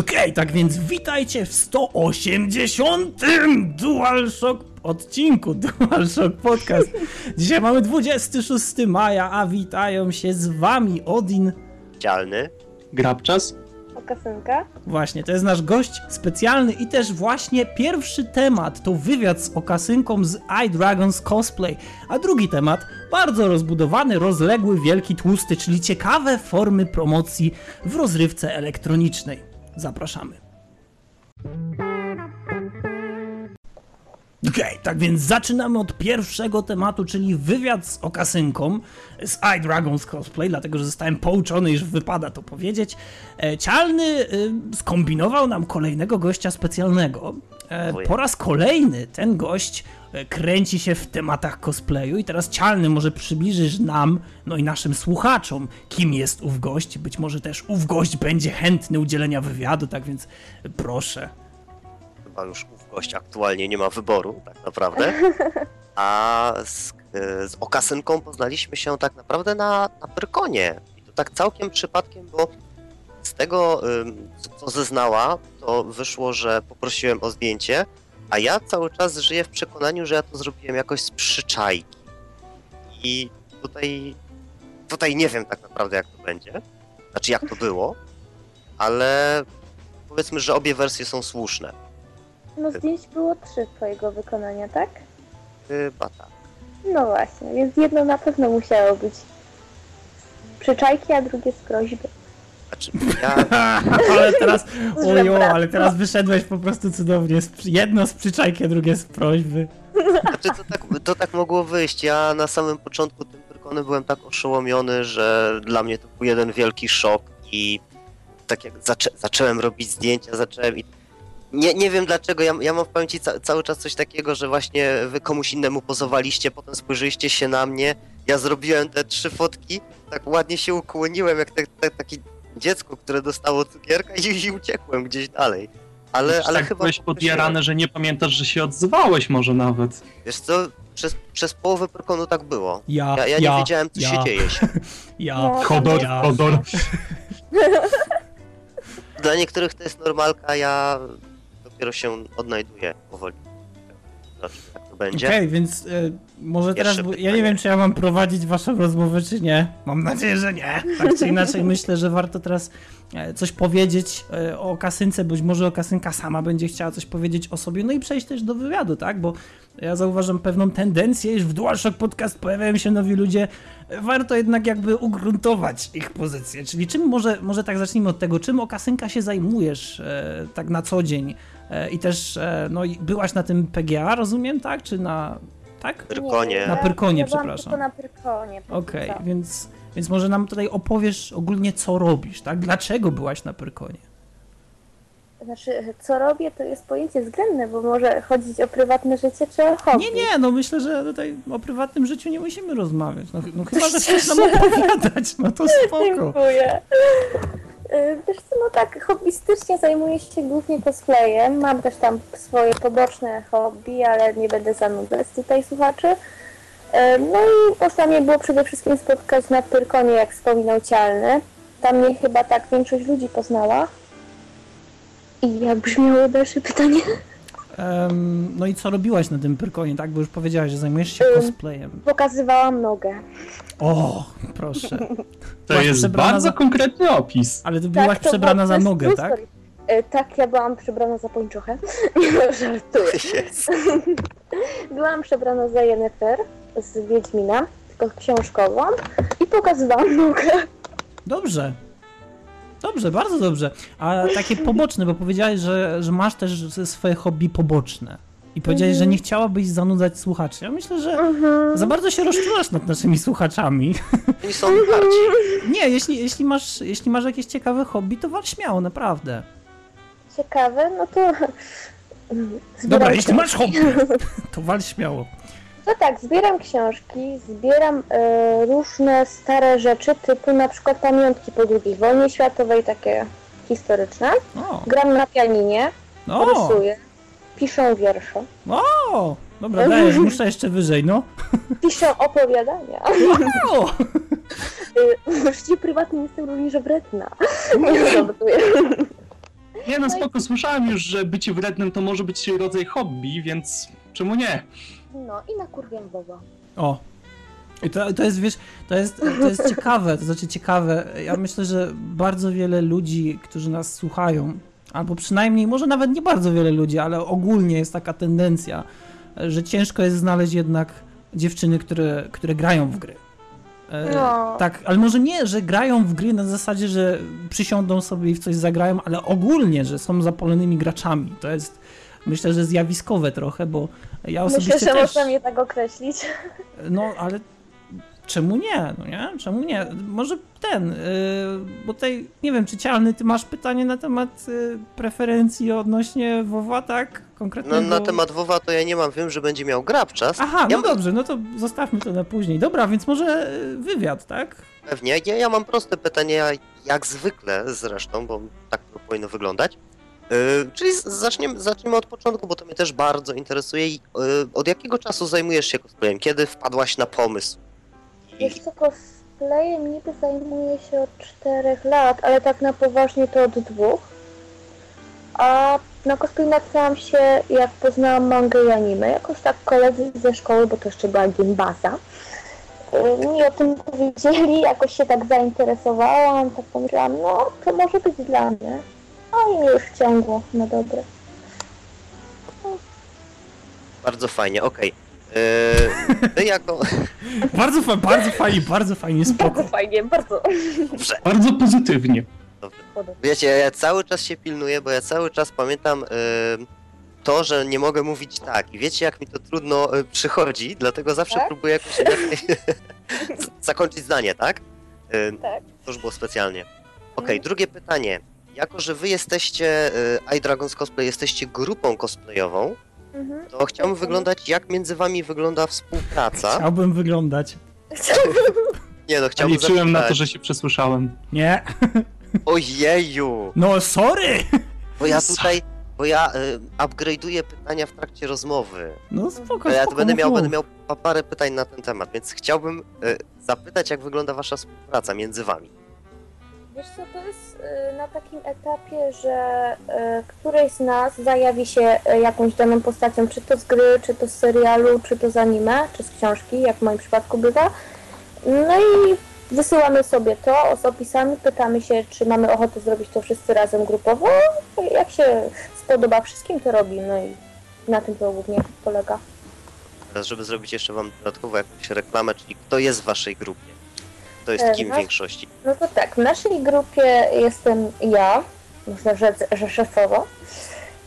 Okej, okay, tak więc witajcie w 180. DualShock odcinku DualShock Podcast. Dzisiaj mamy 26 maja, a witają się z wami Odin. Dzialny. Grabczas. Okasynka. Właśnie, to jest nasz gość specjalny i też właśnie pierwszy temat to wywiad z Okasynką z iDragons Cosplay, a drugi temat bardzo rozbudowany, rozległy, wielki, tłusty, czyli ciekawe formy promocji w rozrywce elektronicznej. Zapraszamy. Okej, okay, tak więc zaczynamy od pierwszego tematu, czyli wywiad z Okasynką z iDragons Cosplay, dlatego że zostałem pouczony, iż wypada to powiedzieć. E, Cialny y, skombinował nam kolejnego gościa specjalnego. E, po raz kolejny ten gość e, kręci się w tematach cosplayu i teraz Cialny może przybliżysz nam, no i naszym słuchaczom, kim jest ów gość. Być może też ów gość będzie chętny udzielenia wywiadu, tak więc proszę. Chyba już ów gość aktualnie nie ma wyboru, tak naprawdę. A z, z Okasynką poznaliśmy się tak naprawdę na, na Pyrkonie. I to tak całkiem przypadkiem, bo z tego, co zeznała, to wyszło, że poprosiłem o zdjęcie, a ja cały czas żyję w przekonaniu, że ja to zrobiłem jakoś z przyczajki. I tutaj, tutaj nie wiem tak naprawdę, jak to będzie. Znaczy, jak to było, ale powiedzmy, że obie wersje są słuszne. No zdjęć było trzy twojego wykonania, tak? Chyba tak. No właśnie, więc jedno na pewno musiało być z przyczajki, a drugie z prośby. Znaczy, ja... ale teraz, ojo, ale teraz wyszedłeś po prostu cudownie. Jedno z przyczajki, a drugie z prośby. Znaczy, to tak, to tak mogło wyjść. Ja na samym początku tym Pyrkony byłem tak oszołomiony, że dla mnie to był jeden wielki szok i tak jak zaczę zacząłem robić zdjęcia, zacząłem i nie, nie wiem dlaczego, ja, ja mam w pamięci ca cały czas coś takiego, że właśnie wy komuś innemu pozowaliście, potem spojrzeliście się na mnie, ja zrobiłem te trzy fotki, tak ładnie się ukłoniłem, jak te, te, taki dziecko, które dostało cukierka i, i uciekłem gdzieś dalej. Ale, ale tak chyba... byłeś podjarany, że nie pamiętasz, że się odzywałeś może nawet. Wiesz co, przez, przez połowę Pyrkonu tak było. Ja, ja, ja, ja nie wiedziałem, co ja. się dzieje. Się. Ja, No, Hodor, ja. Hodor. Dla niektórych to jest normalka, ja dopiero się odnajduję powoli. Zobaczymy, jak to będzie. Okej, okay, więc y, może teraz, Pierwsze ja nie wiem, czy ja mam prowadzić waszą rozmowę, czy nie. Mam nadzieję, że nie. Tak czy inaczej, myślę, że warto teraz e, coś powiedzieć e, o Kasynce, być może Okasynka sama będzie chciała coś powiedzieć o sobie, no i przejść też do wywiadu, tak? Bo ja zauważam pewną tendencję, iż w DualShock Podcast pojawiają się nowi ludzie. Warto jednak jakby ugruntować ich pozycję. Czyli czym może, może tak zacznijmy od tego, czym Okasynka się zajmujesz e, tak na co dzień? E, I też, e, no i byłaś na tym PGA, rozumiem, tak? Czy na... Tak? Pyrkonie. Na Pyrkonie, ja przepraszam. tylko na Pyrkonie. Okej, co. więc, więc może nam tutaj opowiesz ogólnie, co robisz, tak? Dlaczego byłaś na Pyrkonie? Znaczy, co robię, to jest pojęcie względne, bo może chodzić o prywatne życie czy o hobby. Nie, nie, no myślę, że tutaj o prywatnym życiu nie musimy rozmawiać. No, no chyba, że chcesz nam opowiadać, no to spoko. Dziękuję. Y, Wiesz co, no tak, hobbystycznie zajmuję się głównie cosplayem. Mam też tam swoje poboczne hobby, ale nie będę zanudzać tutaj słuchaczy. Y, No i można mnie było przede wszystkim spotkać na Pyrkonie, jak wspominał Cialny. Tam mnie chyba tak większość ludzi poznała. I jak brzmiało dalsze pytanie? Em, no i co robiłaś na tym Pyrkonie, tak? Bo już powiedziałaś, że zajmujesz się Ym. cosplayem. Pokazywałam nogę. O, proszę. To Byłaś jest bardzo za- konkretny opis. Ale ty byłaś to przebrana za nogę, tak? Y, Tak, ja byłam przebrana za pończochę. Nie żartuję. Jest. Byłam przebrana za Yennefer z Wiedźmina, tylko książkową i pokazywałam nogę. Dobrze. Dobrze, bardzo dobrze. A takie poboczne, bo powiedziałeś, że, że masz też swoje hobby poboczne. I powiedziałeś, że nie chciałabyś zanudzać słuchaczy. Ja myślę, że za bardzo się rozczulasz nad naszymi słuchaczami. Oni są bardziej. Nie, jeśli, jeśli, masz, jeśli masz jakieś ciekawe hobby, to wal śmiało, naprawdę. Ciekawe, no to... Zbieram Dobra, jeśli masz hobby, to wal śmiało. No tak, zbieram książki, zbieram e, różne stare rzeczy, typu na przykład pamiątki po II wojnie światowej, takie historyczne. O, Gram na pianinie, o, rysuję, piszę wiersze, o, dobra, dajesz, muszę jeszcze wyżej, no. piszę opowiadania. O, Y, W życiu prywatnym jestem również wredna. Nie żartuję. nie, no spoko, słyszałem już, że bycie wrednym to może być rodzaj hobby, więc czemu nie? No i na kurwię Boba. O. I to, to jest, wiesz, to jest, to jest ciekawe, to znaczy ciekawe. Ja myślę, że bardzo wiele ludzi, którzy nas słuchają, albo przynajmniej, może nawet nie bardzo wiele ludzi, ale ogólnie jest taka tendencja, że ciężko jest znaleźć jednak dziewczyny, które, które grają w gry. E, No. Tak, ale może nie, że grają w gry na zasadzie, że przysiądą sobie i w coś zagrają, ale ogólnie, że są zapalonymi graczami. To jest, myślę, że zjawiskowe trochę, bo ja osobiście Myślę, że też... można mnie tak określić. No, ale czemu nie? No nie? Czemu nie? Może ten, yy, bo tutaj, nie wiem, czy Cialny, ty masz pytanie na temat yy, preferencji odnośnie WoWa, tak? Konkretnego? No, na temat WoWa to ja nie mam, wiem, że będzie miał grabczas. Aha, ja no mam- dobrze, no to zostawmy to na później. Dobra, więc może yy, wywiad, tak? Pewnie. Ja, ja mam proste pytanie, jak zwykle zresztą, bo tak to powinno wyglądać. Yy, czyli zaczniemy, zacznijmy od początku, bo to mnie też bardzo interesuje. Yy, od jakiego czasu zajmujesz się cosplayem? Kiedy wpadłaś na pomysł? Wiesz co, cosplayem niby zajmuję się od 4 lat, ale tak na poważnie to od dwóch. A na cosplay natknęłam się, jak poznałam mangę i anime. Jakoś tak koledzy ze szkoły, bo to jeszcze była gimbaza, y, mi o tym powiedzieli, jakoś się tak zainteresowałam, tak pomyślałam, no to może być dla mnie. No i mnie już wciągło na dobre. Bardzo fajnie, okej. Yy, Ty jako... Bardzo, fa- bardzo fajnie, bardzo fajnie, spoko. Bardzo fajnie, bardzo Dobrze. Bardzo pozytywnie. podoba. Wiecie, ja cały czas się pilnuję, bo ja cały czas pamiętam yy, to, że nie mogę mówić tak. I wiecie, jak mi to trudno yy, przychodzi, dlatego zawsze Tak? próbuję jakoś zakończyć zdanie, tak? Yy, Tak. To już było specjalnie. Okej, Mhm. drugie pytanie. Jako, że wy jesteście, iDragons Cosplay, jesteście grupą cosplayową, Mhm. to chciałbym wyglądać, jak między wami wygląda współpraca. Chciałbym wyglądać. Nie no, chciałbym liczyłem na to, zapytać. że się przesłyszałem. Nie, Ojeju! no sorry! Bo ja tutaj, bo ja y, upgrade'uję pytania w trakcie rozmowy. No spoko, To ja spoko, tu będę mów, miał, mów. będę miał pa- parę pytań na ten temat, więc chciałbym y, zapytać, jak wygląda wasza współpraca między wami. Wiesz co, to jest y, na takim etapie, że y, któryś z nas zajawi się y, jakąś daną postacią, czy to z gry, czy to z serialu, czy to z anime, czy z książki, jak w moim przypadku bywa. No i wysyłamy sobie to z opisami, pytamy się, czy mamy ochotę zrobić to wszyscy razem grupowo. Jak się spodoba wszystkim, to robimy. No i na tym to głównie polega. Teraz, żeby zrobić jeszcze wam dodatkowo jakąś reklamę, czyli kto jest w waszej grupie? Kto jest kim w większości? No to tak, w naszej grupie jestem ja, można rzec, że szefowo.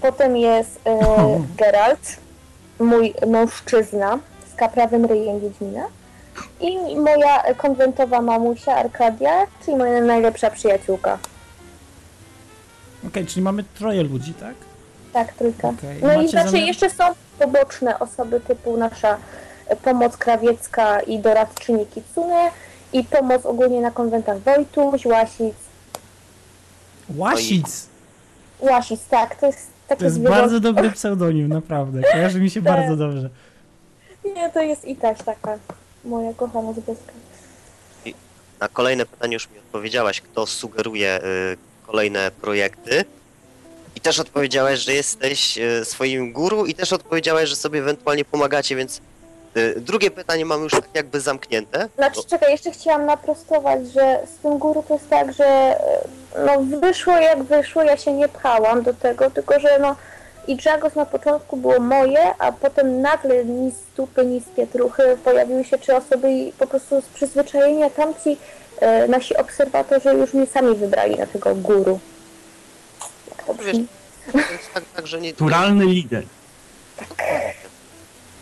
Potem jest e. Geralt, mój mężczyzna z kaprawym ryjem Wiedźmina. I moja konwentowa mamusia Arkadia, czyli moja najlepsza przyjaciółka. Okej, czyli mamy troje ludzi, tak? Tak, trójka. Okej, No i macie znaczy zamiar- jeszcze są poboczne osoby typu nasza e, pomoc krawiecka i doradczyni Kitsune i pomoc ogólnie na konwentach Wojtuś, Łasic. Łasic! Łasic, tak, to jest takie To jest bardzo dobry pseudonim, naprawdę. Kojarzy mi się Tak. bardzo dobrze. Nie, to jest i taś taka moja kochana zbyska. Na kolejne pytanie już mi odpowiedziałaś, kto sugeruje y, kolejne projekty. I też odpowiedziałaś, że jesteś y, swoim guru i też odpowiedziałaś, że sobie ewentualnie pomagacie, więc drugie pytanie mamy już tak jakby zamknięte. Znaczy, czekaj, jeszcze chciałam naprostować, że z tym guru to jest tak, że e, no wyszło jak wyszło, ja się nie pchałam do tego, tylko że no i Dragos na początku było moje, a potem nagle ni stupy, ni z pietruchy pojawiły się trzy osoby i po prostu z przyzwyczajenia tamci e, nasi obserwatorzy już mnie sami wybrali na tego guru. Jak to Wiesz, brzmi? to jest tak, tak, że nie... Naturalny lider. A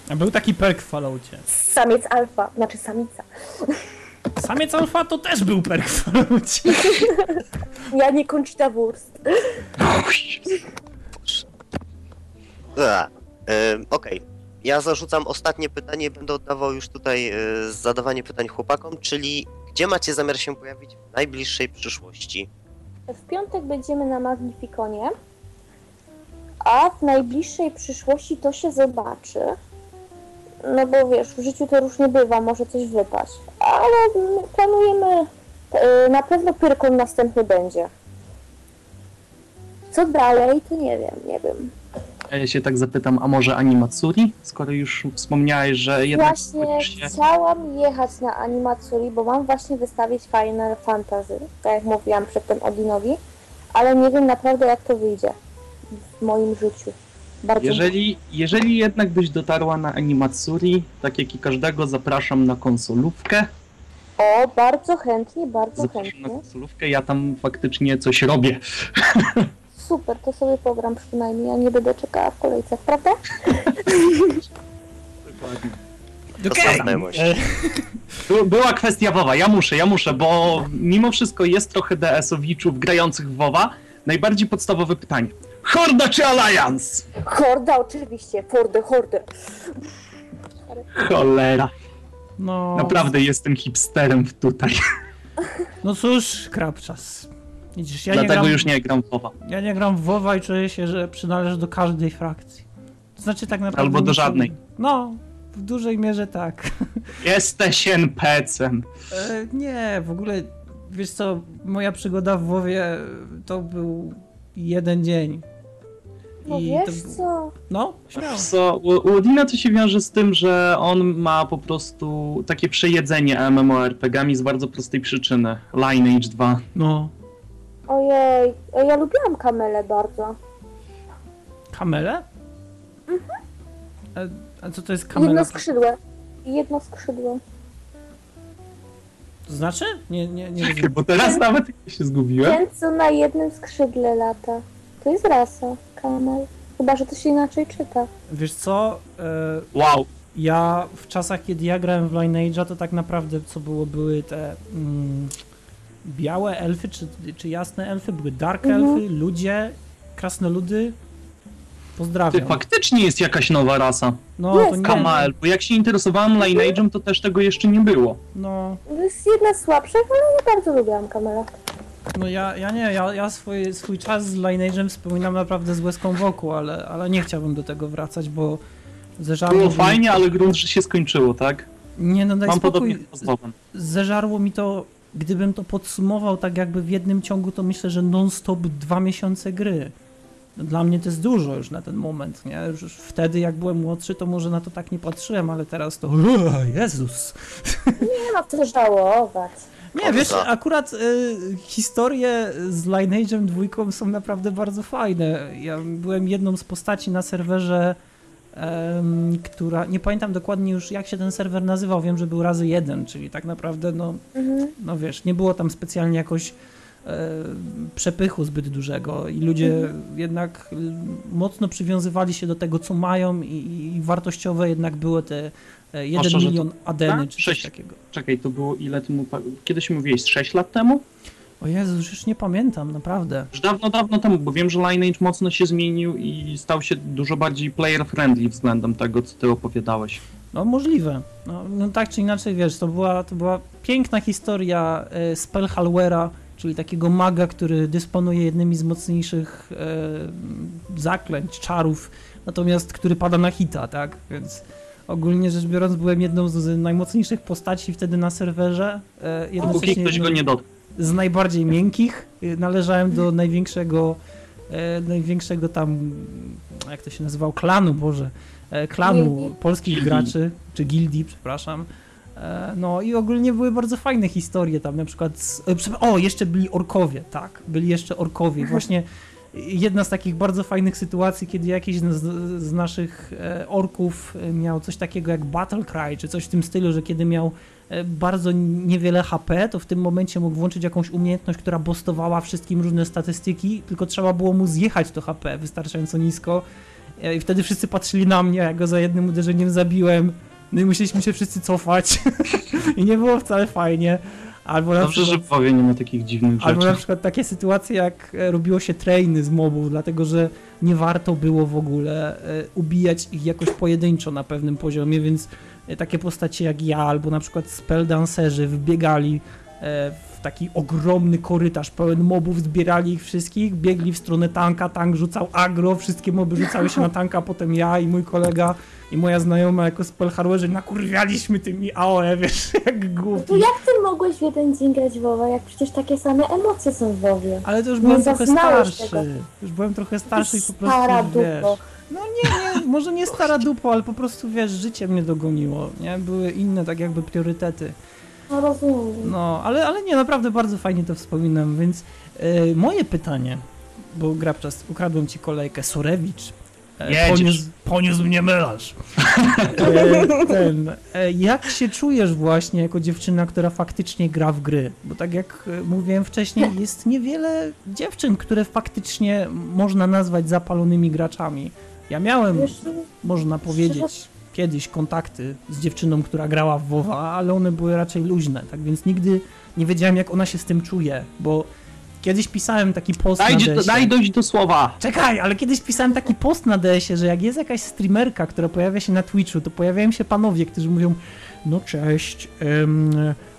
był taki perk w Falloutie. Samiec alfa, znaczy samica. Samiec alfa to też był perk w Falloutie. Ja nie Conchita Wurst. A, ym, Okej. Ja zarzucam ostatnie pytanie, będę oddawał już tutaj y, zadawanie pytań chłopakom, czyli gdzie macie zamiar się pojawić w najbliższej przyszłości? W piątek będziemy na Magnifikonie, a w najbliższej przyszłości to się zobaczy. No bo wiesz, w życiu to różnie bywa, może coś wypaść. Ale my planujemy, e, na pewno Pyrkon następny będzie. co dalej, to nie wiem, nie wiem. A Ja się tak zapytam, a może Animatsuri? Skoro już wspomniałeś, że jednak Właśnie się... chciałam jechać na Animatsuri, bo mam właśnie wystawić Final Fantasy, tak jak mówiłam przedtem Odinowi, ale nie wiem naprawdę jak to wyjdzie w moim życiu. Bardzo Jeżeli, jeżeli jednak byś dotarła na Animatsuri, tak jak i każdego, zapraszam na konsolówkę. O, bardzo chętnie, bardzo Zapraszam na chętnie. konsolówkę, ja tam faktycznie coś robię. Super, to sobie pogram przynajmniej, ja nie będę czekała w kolejce, prawda? Dokładnie. Znajomość. E, By- Była kwestia WoWa, ja muszę, ja muszę, bo mimo wszystko jest trochę DS-owiczów grających w WoWa. Najbardziej podstawowe pytanie. Horda czy Alliance? Horda oczywiście, hordę, hordę. Cholera, No, naprawdę jestem hipsterem tutaj. no cóż, krapczas. Widzisz, ja nie, Dlatego gram, już nie gram w WoWa. ja nie gram w WoWa i czuję się, że przynależę do każdej frakcji. To znaczy tak naprawdę... Albo do nie żadnej. No, w dużej mierze tak. Jesteś NPC-em. E, nie, w ogóle, wiesz co, moja przygoda w WoWie to był jeden dzień. No I to wiesz był- co? No, śmiało. Co, u u Odina to się wiąże z tym, że on ma po prostu takie przejedzenie MMORPG-ami z bardzo prostej przyczyny. Lineage 2. No, Ojej, o, ja lubiłam kamele bardzo. kamele? A, a co to jest kamela? Jedno skrzydłe. Jedno skrzydło. To znaczy? Nie, nie, nie rozumiem. Bo teraz nawet się zgubiłem. Ten, co na jednym skrzydle lata. To jest rasa, kamel. Chyba, że to się inaczej czyta. Wiesz co, e, Wow. ja w czasach, kiedy ja grałem w Lineage'a, to tak naprawdę co było, były te mm, białe elfy, czy, czy jasne elfy, były dark Mhm. elfy, ludzie, krasnoludy. Ty Pozdrawiam. faktycznie jest jakaś nowa rasa. No, Jest. to nie, Kamael, bo jak się interesowałem Lineage'em, to też tego jeszcze nie było. no, To jest jedna z słabszych, ale ja bardzo lubiam kamela. No ja, ja nie, ja, ja swój, swój czas z Lineage'em wspominam naprawdę z łezką wokół, ale, ale nie chciałbym do tego wracać, bo zeżarło Było mi- fajnie, ale grunt, że się skończyło, tak? Nie, no daj Mam spokój. zeżarło mi to, gdybym to podsumował tak jakby w jednym ciągu, to myślę, że non-stop dwa miesiące gry. No, Dla mnie to jest dużo już na ten moment, nie? Już wtedy jak byłem młodszy, to może na to tak nie patrzyłem, ale teraz to Jezus. Nie ma co żałować. Nie, wiesz, Za. akurat y, historie z Lineage'em dwójką są naprawdę bardzo fajne. Ja byłem jedną z postaci na serwerze, em, która, nie pamiętam dokładnie już jak się ten serwer nazywał, wiem, że był razy jeden, czyli tak naprawdę no Mhm. no wiesz, nie było tam specjalnie jakoś e, przepychu zbyt dużego i ludzie jednak y, mocno przywiązywali się do tego, co mają i, i wartościowe jednak były te e, 1 szczerze, to- milion adeny czy coś takiego. Czekaj, to było ile temu... pa- Kiedyś mówiłeś, 6 lat temu? O Jezu, już nie pamiętam, naprawdę. Już dawno, dawno temu, bo wiem, że Lineage mocno się zmienił i stał się dużo bardziej player-friendly względem tego, co ty opowiadałeś. No możliwe. No, no tak czy inaczej, wiesz, to była, to była piękna historia e, Spellhalwera, czyli takiego maga, który dysponuje jednymi z mocniejszych e, zaklęć, czarów, natomiast który pada na hita, tak? Więc ogólnie rzecz biorąc byłem jedną z najmocniejszych postaci wtedy na serwerze. E, jednocześnie ktoś go nie dotknął. z najbardziej miękkich. Y, Należałem do największego, e, największego tam, jak to się nazywał, klanu, Boże, e, klanu Gildii. polskich graczy, czy gildii, przepraszam. E, no i ogólnie były bardzo fajne historie tam, na przykład, z, e, o, jeszcze byli orkowie, tak, byli jeszcze orkowie. Właśnie jedna z takich bardzo fajnych sytuacji, kiedy jakiś z, z naszych e, orków e, miał coś takiego jak Battle Cry, czy coś w tym stylu, że kiedy miał e, bardzo niewiele HP, to w tym momencie mógł włączyć jakąś umiejętność, która boostowała wszystkim różne statystyki, tylko trzeba było mu zjechać to HP wystarczająco nisko. I wtedy wszyscy patrzyli na mnie, jak go za jednym uderzeniem zabiłem, no i musieliśmy się wszyscy cofać. I nie było wcale fajnie. Albo na Dobrze, że przykład... w WoWie nie ma takich dziwnych Albo na rzeczy. przykład takie sytuacje, jak e, robiło się trainy z mobów, dlatego że nie warto było w ogóle e, ubijać ich jakoś pojedynczo na pewnym poziomie, więc e, takie postacie jak ja, albo na przykład spelldancerzy wbiegali w taki ogromny korytarz pełen mobów, zbierali ich wszystkich, biegli w stronę tanka, tank rzucał agro, wszystkie moby rzucały się na tanka, potem ja i mój kolega i moja znajoma jako spellharwerzy nakurwialiśmy tymi AOE, wiesz, jak No głupi. to jak ty mogłeś w jeden dzień grać w WoWa, jak przecież takie same emocje są w WoWie? Ale to już byłem trochę starszy. tego. Już byłem trochę starszy i po prostu, Stara wiesz... dupo. No nie, nie, może nie stara dupo, ale po prostu, wiesz, życie mnie dogoniło, nie? Były inne tak jakby priorytety. No rozumiem. No, ale, ale nie, naprawdę bardzo fajnie to wspominam, więc e, moje pytanie, bo Grabczas, ukradłem ci kolejkę, Sorewicz, e, poniósł, poniósł mnie melarz. E, ten, jak się czujesz właśnie jako dziewczyna, która faktycznie gra w gry? Bo tak jak mówiłem wcześniej, jest niewiele dziewczyn, które faktycznie można nazwać zapalonymi graczami. Ja miałem Wiesz, można powiedzieć, kiedyś kontakty z dziewczyną, która grała w WoWa, ale one były raczej luźne, tak więc nigdy nie wiedziałem, jak ona się z tym czuje, bo kiedyś pisałem taki post Daj, na DS-ie. daj dojść do słowa. Czekaj, ale kiedyś pisałem taki post na DS-ie, że jak jest jakaś streamerka, która pojawia się na Twitchu, to pojawiają się panowie, którzy mówią, no cześć,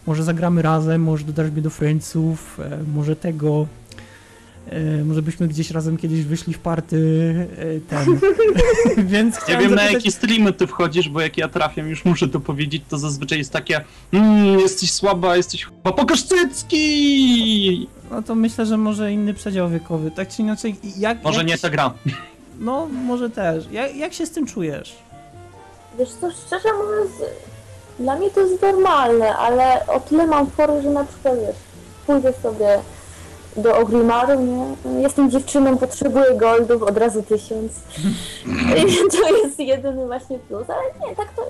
może zagramy razem, może dodasz mnie do Friendsów, e, może tego, e, może byśmy gdzieś razem kiedyś wyszli w party, e, ten, więc Ja chciałem wiem na zapytać- jakie streamy ty wchodzisz, bo jak ja trafiam, już muszę to powiedzieć, to zazwyczaj jest takie mmm, jesteś słaba, jesteś chyba pokaż cycki! No to myślę, że może inny przedział wiekowy. Tak czy inaczej, jak. Może jak, nie ta gra. No, może też. Jak, jak się z tym czujesz? Wiesz co, szczerze mówiąc, dla mnie to jest normalne, ale o tyle mam fory, że na przykład wiesz, pójdę sobie do Ogrimaru, nie? Jestem dziewczyną, potrzebuję goldów, od razu tysiąc. To jest jedyny właśnie plus, ale nie, tak to...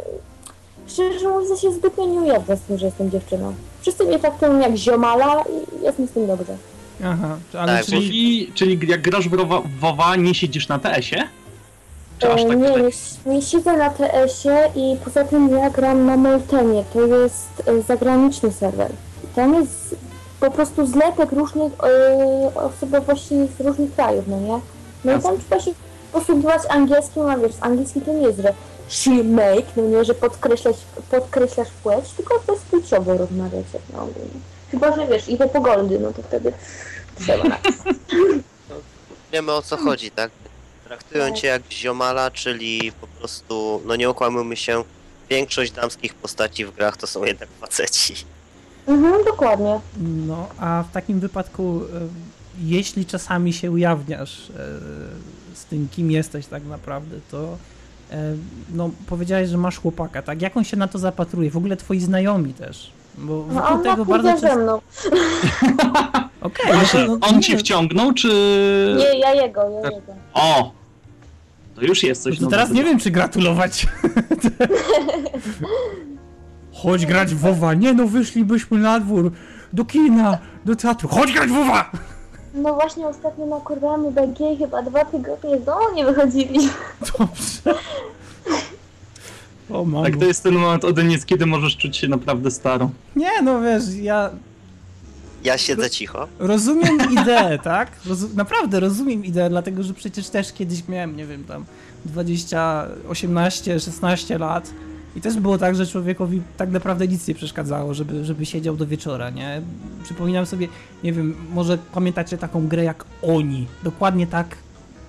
Szczerze mówiąc, ja się zbytnio nie ujawniam z tym, że jestem dziewczyną. Wszyscy mnie traktują jak ziomala i jest mi z tym dobrze. Aha, ale Tak, czyli. Czyli, czyli jak grasz w WoWa, nie siedzisz na TS-ie? Czy aż E, tak nie, tutaj? nie, nie siedzę na TS-ie i poza tym ja gram na Moltenie. To jest e, zagraniczny serwer. Tam jest po prostu zlepek różnych e, osobowości z różnych krajów, no nie? No i tam trzeba się posługiwać angielskim, a wiesz, angielski to nie jest, że she make, no nie, że podkreślać, podkreślasz płeć, tylko bezpłciowo rozmawiacie, no. Chyba, że wiesz, idę po goldy, no to wtedy trzeba. Wiemy o co chodzi, tak? Traktują cię jak ziomala, czyli po prostu, no nie okłamujmy się, większość damskich postaci w grach to są jednak faceci. Mhm, dokładnie. No, a w takim wypadku, e, jeśli czasami się ujawniasz e, z tym, kim jesteś tak naprawdę, to. e, No, powiedziałeś, że masz chłopaka, tak? Jak on się na to zapatruje? W ogóle twoi znajomi też. Bo No, on tego ma bardzo pójdzie ze często. mną. Okej, no to- no, On cię wciągnął, czy... Nie, ja jego, ja jego. O! To już jest coś No to teraz nie wiem, czy gratulować. Chodź grać w WoWa. Nie no, wyszlibyśmy na dwór, do kina, do teatru. Chodź grać w WoWa! No właśnie ostatnio nakurwamy BG i chyba dwa tygodnie z domu nie wychodzili. Dobrze. O mamo. Tak, to jest ten moment, Odeniec, kiedy możesz czuć się naprawdę starą. Nie no, wiesz, ja Ja siedzę cicho. rozumiem ideę, tak? Rozu naprawdę rozumiem ideę, dlatego że przecież też kiedyś miałem, nie wiem, tam 20, 18, 16 lat i też było tak, że człowiekowi tak naprawdę nic nie przeszkadzało, żeby, żeby siedział do wieczora, nie? Przypominam sobie, nie wiem, może pamiętacie taką grę jak Oni. Dokładnie tak,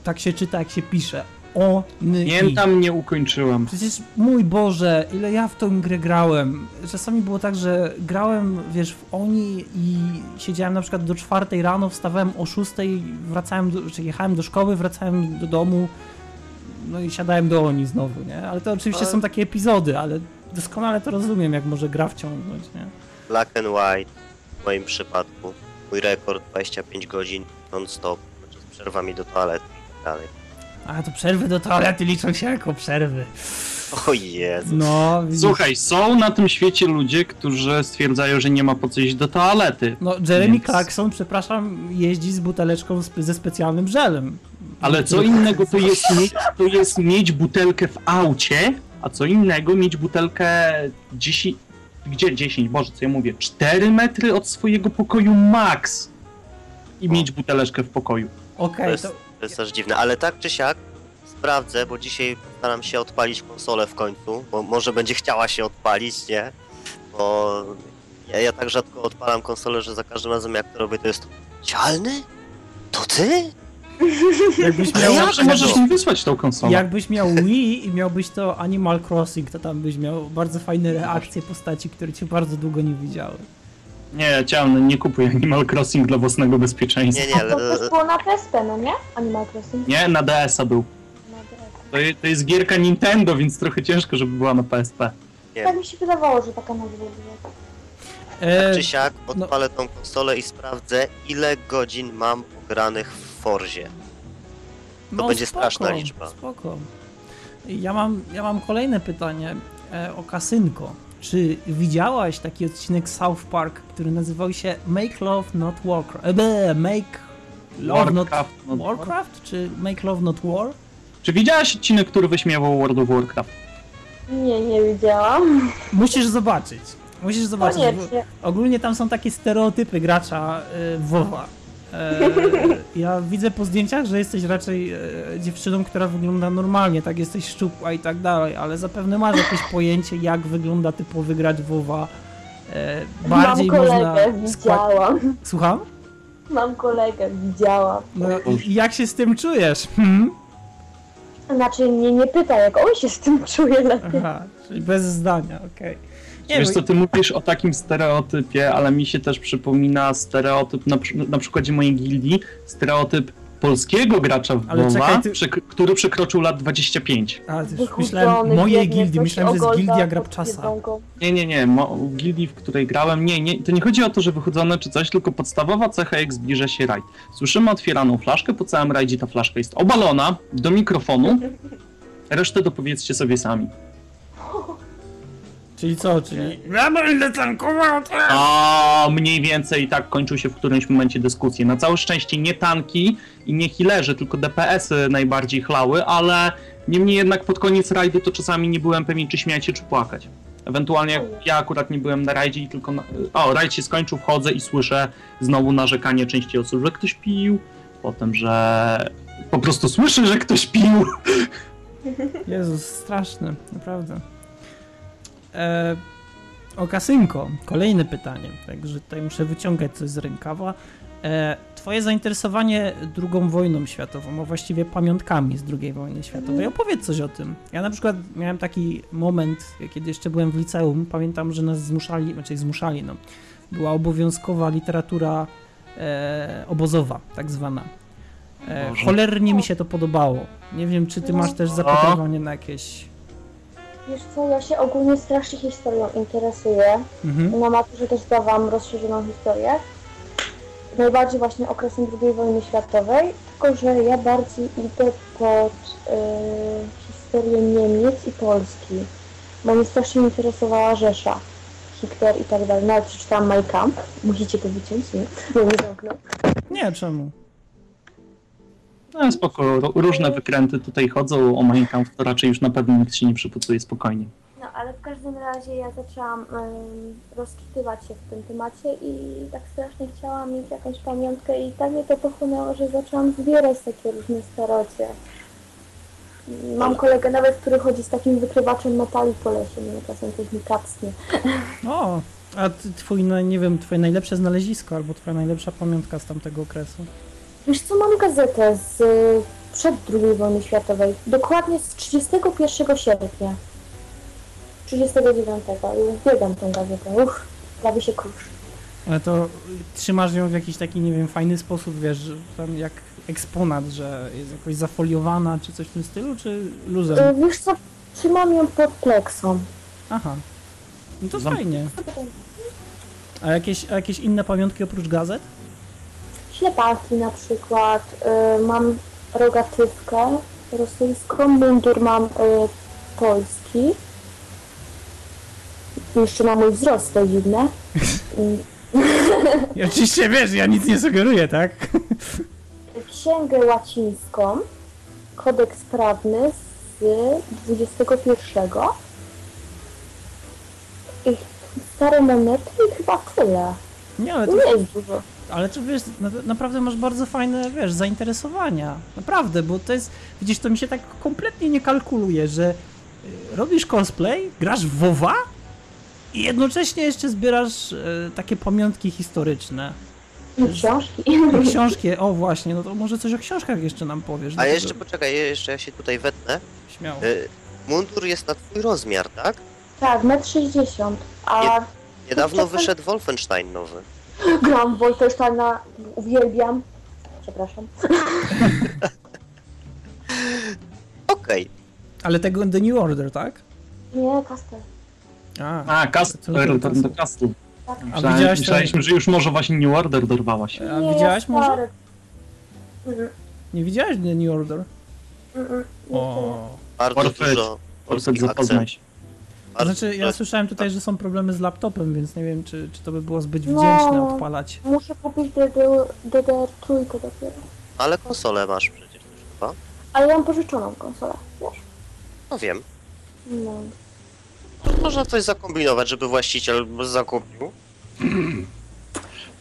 tak się czyta, jak się pisze. Oni. Nie, tam nie ukończyłem. Przecież mój Boże, ile ja w tą grę grałem. Czasami było tak, że grałem, wiesz, w Oni i siedziałem na przykład do czwartej rano, wstawałem o szóstej, wracałem, do, czy jechałem do szkoły, wracałem do domu, no i siadałem do Oni znowu, nie? Ale to oczywiście Ale- są takie epizody, ale doskonale to rozumiem, jak może gra wciągnąć, nie? Black and white w moim przypadku. Mój rekord 25 godzin non-stop, z przerwami do toalety i tak dalej. A to przerwy do toalety liczą się jako przerwy. O Jezu. No. Słuchaj, są na tym świecie ludzie, którzy stwierdzają, że nie ma po co iść do toalety. No, Jeremy Więc- Clarkson, przepraszam, jeździ z buteleczką ze specjalnym żelem. Ale co innego to jest, mieć, to jest mieć butelkę w aucie, a co innego mieć butelkę 10. Gdzie 10? Boże, co ja mówię? 4 metry od swojego pokoju max. I O. mieć buteleczkę w pokoju. Okej, To jest, to... to jest też dziwne, ale tak czy siak sprawdzę, bo dzisiaj staram się odpalić konsolę w końcu, bo może będzie chciała się odpalić, nie? Bo Ja, ja tak rzadko odpalam konsolę, że za każdym razem jak to robię, to jest cialny? To ty? Jakbyś miał, ja- Zawsze możesz mi wysłać tą konsolę. jakbyś miał Wii i miałbyś to Animal Crossing, to tam byś miał bardzo fajne reakcje postaci, które cię bardzo długo nie widziały. Nie, cialny, nie kupuj Animal Crossing dla własnego bezpieczeństwa. Nie, nie, to ale, też było na PSP, no nie? Animal Crossing. Nie, na DS-a był. Na DS. To, to jest gierka Nintendo, więc trochę ciężko, żeby była na PSP. Nie. Tak mi się wydawało, że taka nazwa była. E, czy siak odpalę tą konsolę i sprawdzę, ile godzin mam pogranych w Forzie. no, będzie straszna liczba. Spoko. Ja mam, ja mam kolejne pytanie e, o kasynko. Czy widziałaś taki odcinek South Park, który nazywał się Make Love Not Warcraft? E, make Love Not Warcraft, not War. Warcraft? Czy Make Love Not War? Czy widziałaś odcinek, który wyśmiewał World of Warcraft? Nie, nie widziałam. Musisz zobaczyć. Musisz zobaczyć. Ogólnie tam są takie stereotypy gracza y, WoWa. E, ja widzę po zdjęciach, że jesteś raczej e, dziewczyną, która wygląda normalnie, tak jesteś szczupła i tak dalej, ale zapewne masz jakieś pojęcie, jak wygląda typowy gracz WoWa. E, bardziej Mam można. kolegę, widziałam. Słucham? Mam kolegę, widziałam. No, i jak się z tym czujesz? Hmm? Znaczy, mnie nie pyta, jak on się z tym czuje lepiej. Aha, czyli bez zdania, okej. Nie, Wiesz co, ty mówisz o takim stereotypie, ale mi się też przypomina stereotyp, na, przy- na przykładzie mojej gildii, stereotyp polskiego gracza w Ale WoWa, czekaj, ty- przek- który przekroczył lat 25. A, myślałem, mojej gildii, myślałem, że jest gildia Grabczasa. Nie, nie, nie, mo- w gildii, w której grałem, nie, nie, to nie chodzi o to, że wychudzone czy coś, tylko podstawowa cecha, jak zbliża się rajd. Słyszymy otwieraną flaszkę, po całym rajdzie ta flaszka jest obalona do mikrofonu, resztę dopowiedzcie sobie sami. Czyli co, czyli ja będę tankował teraz! A mniej więcej tak kończył się w którymś momencie dyskusje. Na całe szczęście nie tanki i nie healerzy, tylko DPS-y najbardziej chlały, ale niemniej jednak pod koniec rajdu to czasami nie byłem pewien, czy śmiać się, czy płakać. Ewentualnie jak ja akurat nie byłem na rajdzie i tylko na... O, rajd się skończył, wchodzę i słyszę znowu narzekanie części osób, że ktoś pił, potem, że po prostu słyszę, że ktoś pił. Jezus, straszne, naprawdę. E, o kasynko, kolejne pytanie, także tutaj muszę wyciągać coś z rękawa. E, twoje zainteresowanie II wojną światową, a właściwie pamiątkami z II wojny światowej. Opowiedz coś o tym. Ja na przykład miałem taki moment, kiedy jeszcze byłem w liceum, pamiętam, że nas zmuszali, znaczy zmuszali, no, była obowiązkowa literatura e, obozowa, tak zwana. E, cholernie mi się to podobało. Nie wiem, czy ty masz też zapatrywanie na jakieś... Wiesz co, ja się ogólnie strasznie historią interesuję. Mhm. Na maturze też zdawałam rozszerzoną historię. Najbardziej właśnie okresem II wojny światowej, tylko że ja bardziej idę pod y, historię Niemiec i Polski. Bo mnie strasznie interesowała Rzesza, Hitler i tak dalej. Nawet przeczytałam Mein Kampf. Musicie to wyciąć, nie? Bo mnie zamknął. Nie, czemu? No spoko, Ró- różne wykręty tutaj chodzą, o Kampf to raczej już na pewno nikt się nie przypucuje spokojnie. No, ale w każdym razie ja zaczęłam ym, rozczytywać się w tym temacie i tak strasznie chciałam mieć jakąś pamiątkę i tak mnie to pochłonęło, że zaczęłam zbierać takie różne starocie. Mam kolegę nawet, który chodzi z takim wykrywaczem metali po lesie, mnie czasem coś mi kapsnie. O, a ty, twój, no, nie wiem, twoje najlepsze znalezisko albo twoja najlepsza pamiątka z tamtego okresu. Wiesz co, mam gazetę z y, przed II wojny światowej, dokładnie z 31 sierpnia. 39. Uwielbiam tą gazetę, uff, prawie się krusz. Ale to trzymasz ją w jakiś taki, nie wiem, fajny sposób, wiesz, tam jak eksponat, że jest jakoś zafoliowana, czy coś w tym stylu, czy luzem? Y, Wiesz co, trzymam ją pod pleksą. Aha. No to Zam- fajnie. A jakieś, a jakieś inne pamiątki oprócz gazet? Ślepaki na przykład, y, mam rogatywkę rosyjską, mundur mam y, polski. Jeszcze mam mój wzrost, to dziwne. I oczywiście wiesz, ja nic nie sugeruję, tak? Księgę łacińską, kodeks prawny z 21. I stare monety i chyba tyle. Nie, ale to, Nie jest dużo. Ale czy wiesz, na, naprawdę masz bardzo fajne, wiesz, zainteresowania. Naprawdę, bo to jest, widzisz, to mi się tak kompletnie nie kalkuluje, że y, robisz cosplay, grasz w WoWa I jednocześnie jeszcze zbierasz e, takie pamiątki historyczne. I książki. I książki, o właśnie, no to może coś o książkach jeszcze nam powiesz. A dlatego- jeszcze poczekaj, jeszcze ja się tutaj wetnę. Śmiało. Y, Mundur jest na twój rozmiar, tak? Tak, metr 60. A Niedawno wyszedł Wolfenstein nowy. Gram Wolfensteina, uwielbiam. Przepraszam. Okej. Ale tego The New Order, tak? Nie, Kastel. A, A, Castle, Return Castle. Castle. Tak. A Myślałem, widziałaś myśleliśmy, że już może właśnie New Order dorwałaś. A Nie, widziałaś może? stary. Mhm, nie widziałeś The New Order? mhm, nie O. Bardzo Warfare. dużo zapoznaj się. To Bardzo znaczy, ja słyszałem tutaj, że są problemy z laptopem, więc nie wiem, czy, czy to by było zbyt No. wdzięczne odpalać. Muszę kupić DDR, DDR3 dopiero. Ale konsolę masz przecież też chyba. Ale ja mam pożyczoną konsolę, wiesz. No wiem. No. Można coś zakombinować, żeby właściciel zakupił.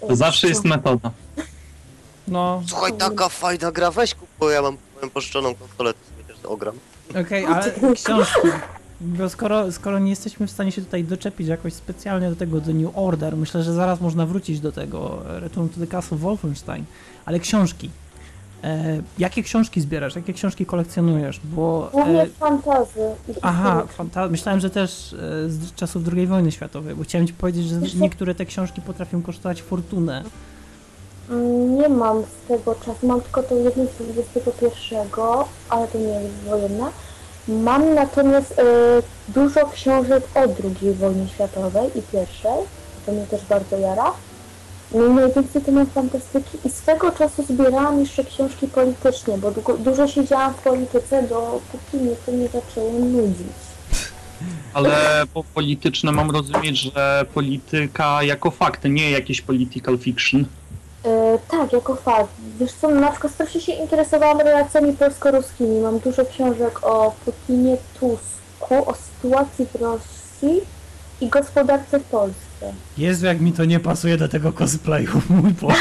To zawsze jest metoda. No, Słuchaj, taka fajna gra, weź kup, bo ja mam moją pożyczoną konsolę, to sobie też ogram. okej, ale książki. Bo skoro, skoro nie jesteśmy w stanie się tutaj doczepić jakoś specjalnie do tego The New Order, myślę, że zaraz można wrócić do tego e, Return to the Castle Wolfenstein, ale książki. E, jakie książki zbierasz? Jakie książki kolekcjonujesz? Bo Głównie e, fantazy. Aha, fanta- myślałem, że też e, z czasów II wojny światowej, bo chciałem ci powiedzieć, że co? niektóre te książki potrafią kosztować fortunę. Mm, Nie mam z tego czasu, mam tylko tą jedną z XXI, ale to nie jest wojenna. Mam natomiast e, dużo książek o II wojnie światowej i pierwszej, to mnie też bardzo jara. I najwięcej to fantastyki i swego czasu zbierałam jeszcze książki polityczne, bo długo, dużo siedziałam w polityce, dopóki mnie to nie zaczęło nudzić. Ale po polityczne mam rozumieć, że polityka jako fakt, nie jakieś political fiction. E, tak, jako fakt. Wiesz co, na przykład strasznie się interesowałam relacjami polsko-ruskimi. Mam dużo książek o Putinie, Tusku, o sytuacji w Rosji i gospodarce w Polsce. Jezu, jak mi to nie pasuje do tego cosplayu, mój Boże.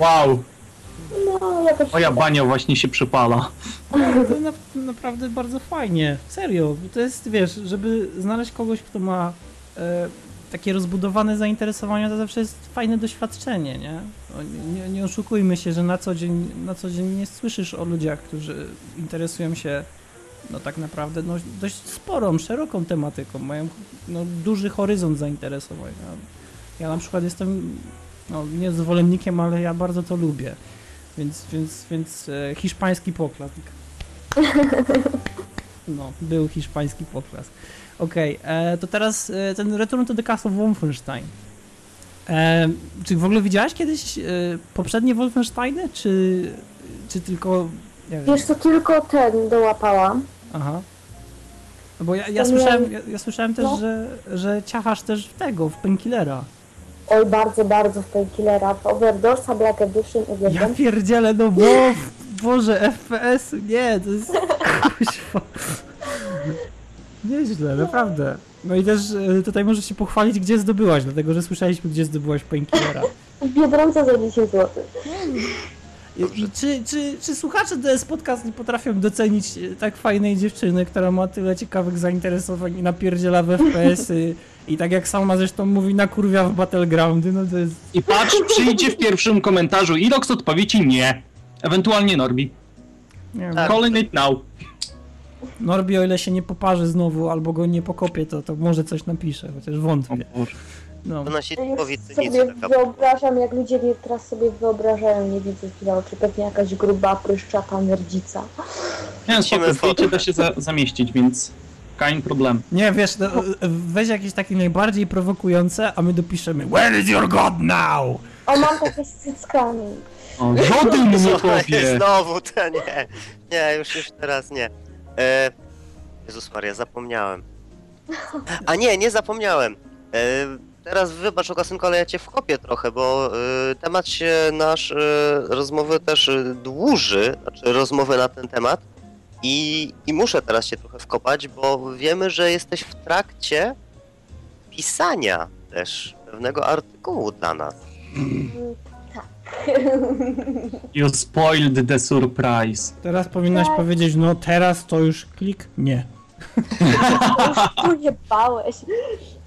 Wow, No, jakoś moja bania właśnie się przepala. To na, naprawdę bardzo fajnie, serio. To jest, wiesz, żeby znaleźć kogoś, kto ma e, takie rozbudowane zainteresowania, to zawsze jest fajne doświadczenie, nie? Nie? Nie oszukujmy się, że na co dzień, na co dzień nie słyszysz o ludziach, którzy interesują się no tak naprawdę no, dość sporą, szeroką tematyką, mają no, duży horyzont zainteresowań. Ja, na przykład jestem no, nie zwolennikiem, ale ja bardzo to lubię. Więc, więc, więc e, hiszpański poklask. No, był hiszpański poklask. Okej, e, to teraz e, ten Return to the Castle Wolfenstein. E, czy w ogóle widziałaś kiedyś e, poprzednie Wolfensteiny, czy, czy tylko... Nie wiem. Wiesz co, tylko ten dołapałam. Aha. No Bo ja, ja, słyszałem, ja, ja słyszałem też, No. że, że ciachasz też w tego, w Painkillera. Oj, bardzo, bardzo w Painkillera, w Overdosea, Black Edition Ja uwielbiam. pierdzielę, no bo, Boże, FPS, nie, to jest, kuźwa. Nieźle, naprawdę. No i też e, tutaj możesz się pochwalić, gdzie zdobyłaś, dlatego że słyszeliśmy, gdzie zdobyłaś Painkillera. W Biedronce za 10 zł. I, i czy, czy, czy słuchacze DS Podcast nie potrafią docenić e, tak fajnej dziewczyny, która ma tyle ciekawych zainteresowań i napierdziela w FPS-y i tak jak sama zresztą mówi, nakurwia w Battlegroundy, no to jest... I patrz, przyjdzie w pierwszym komentarzu Irox odpowiedzi nie. Ewentualnie Norbi. Nie wiem, Tak. Calling it now. Norbi o ile się nie poparzy znowu albo go nie pokopie, to, to może coś napisze, chociaż wątpię. No. Już typowi sobie taka wyobrażam, jak ludzie mnie teraz sobie wyobrażają, nie widzę chwilę oczy, pewnie jakaś gruba, pryszczata nerdzica. Nie, Wrócimy spoko, zdjęcie da się za zamieścić, więc kein problem. Nie, wiesz, no, weź jakieś takie najbardziej prowokujące, a my dopiszemy Where is your god now? O, mam takie z cyckami. O, żaden mu nie Słuchaj, powie. znowu to nie. Nie, już już teraz nie. E, Jezus Maria, zapomniałem. A nie, nie zapomniałem. E, teraz wybacz Okasynko, ale ja cię wkopię trochę, bo e, temat się nasz e, rozmowy też e, dłuży, znaczy rozmowy na ten temat. I, I muszę teraz cię trochę wkopać, bo wiemy, że jesteś w trakcie pisania też pewnego artykułu dla nas. You spoiled the surprise. Teraz powinnaś Tak. powiedzieć, no teraz to już klik? Nie. Już pojebałeś.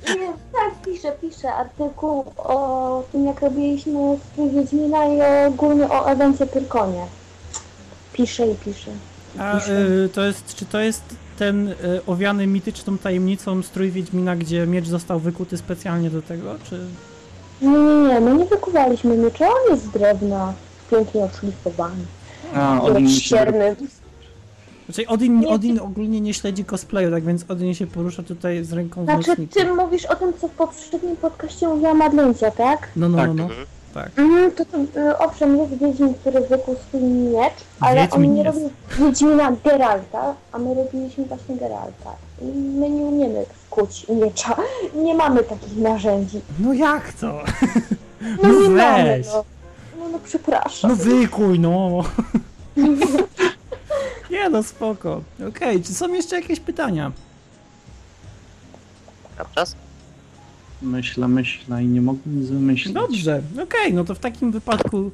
Nie, tak, piszę, piszę artykuł o tym, jak robiliśmy strój Wiedźmina i ogólnie o evencie Pyrkonie. Piszę i piszę. A y, to jest, czy to jest ten y, owiany mityczną tajemnicą strój Wiedźmina, gdzie miecz został wykuty specjalnie do tego, czy... Nie, nie, nie, my nie wykuwaliśmy miecza, on jest z drewna, pięknie odszlifowany. A, Odin ścierny. Znaczy Odin, Odin ogólnie nie śledzi cosplayu, tak więc Odin się porusza tutaj z ręką w Znaczy, nośniku. ty mówisz o tym, co w poprzednim podcaście mówiła Madlencia, tak? No, no, Tak. no, no. Mhm. Tak. Mhm, to, to y, owszem, jest Wiedźmin, który wykuł swój miecz, ale Wiedźmin on nie jest. robił Wiedźmina Geralta, a my robiliśmy właśnie Geralta. I my nie umiemy kuć miecza, nie mamy takich narzędzi. No jak to? No, No nie mamy, weź. no. No, no przepraszam. No wykuj, no! Nie no, spoko. Okej, czy są jeszcze jakieś pytania? Czas? Myślę, myślę i nie mogę nic wymyślić. Dobrze, okej, no to w takim wypadku,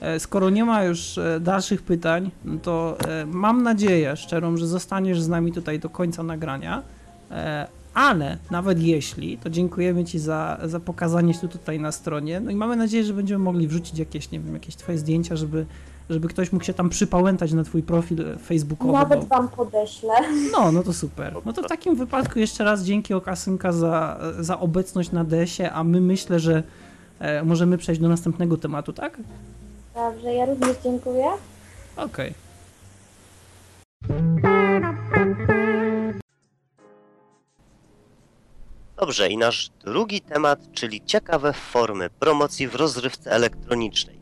e, skoro nie ma już e, dalszych pytań, no to e, mam nadzieję szczerą, że zostaniesz z nami tutaj do końca nagrania. E, Ale nawet jeśli, to dziękujemy Ci za, za pokazanie się tutaj na stronie. No i mamy nadzieję, że będziemy mogli wrzucić jakieś, nie wiem, jakieś Twoje zdjęcia, żeby, żeby ktoś mógł się tam przypałętać na Twój profil facebookowy. Nawet bo- wam podeślę. No, no to super. No to w takim wypadku jeszcze raz dzięki Okasynka za, za obecność na DS-ie, a my myślę, że e, możemy przejść do następnego tematu, tak? Dobrze, ja również dziękuję. Okej. Dobrze, i nasz drugi temat, czyli ciekawe formy promocji w rozrywce elektronicznej.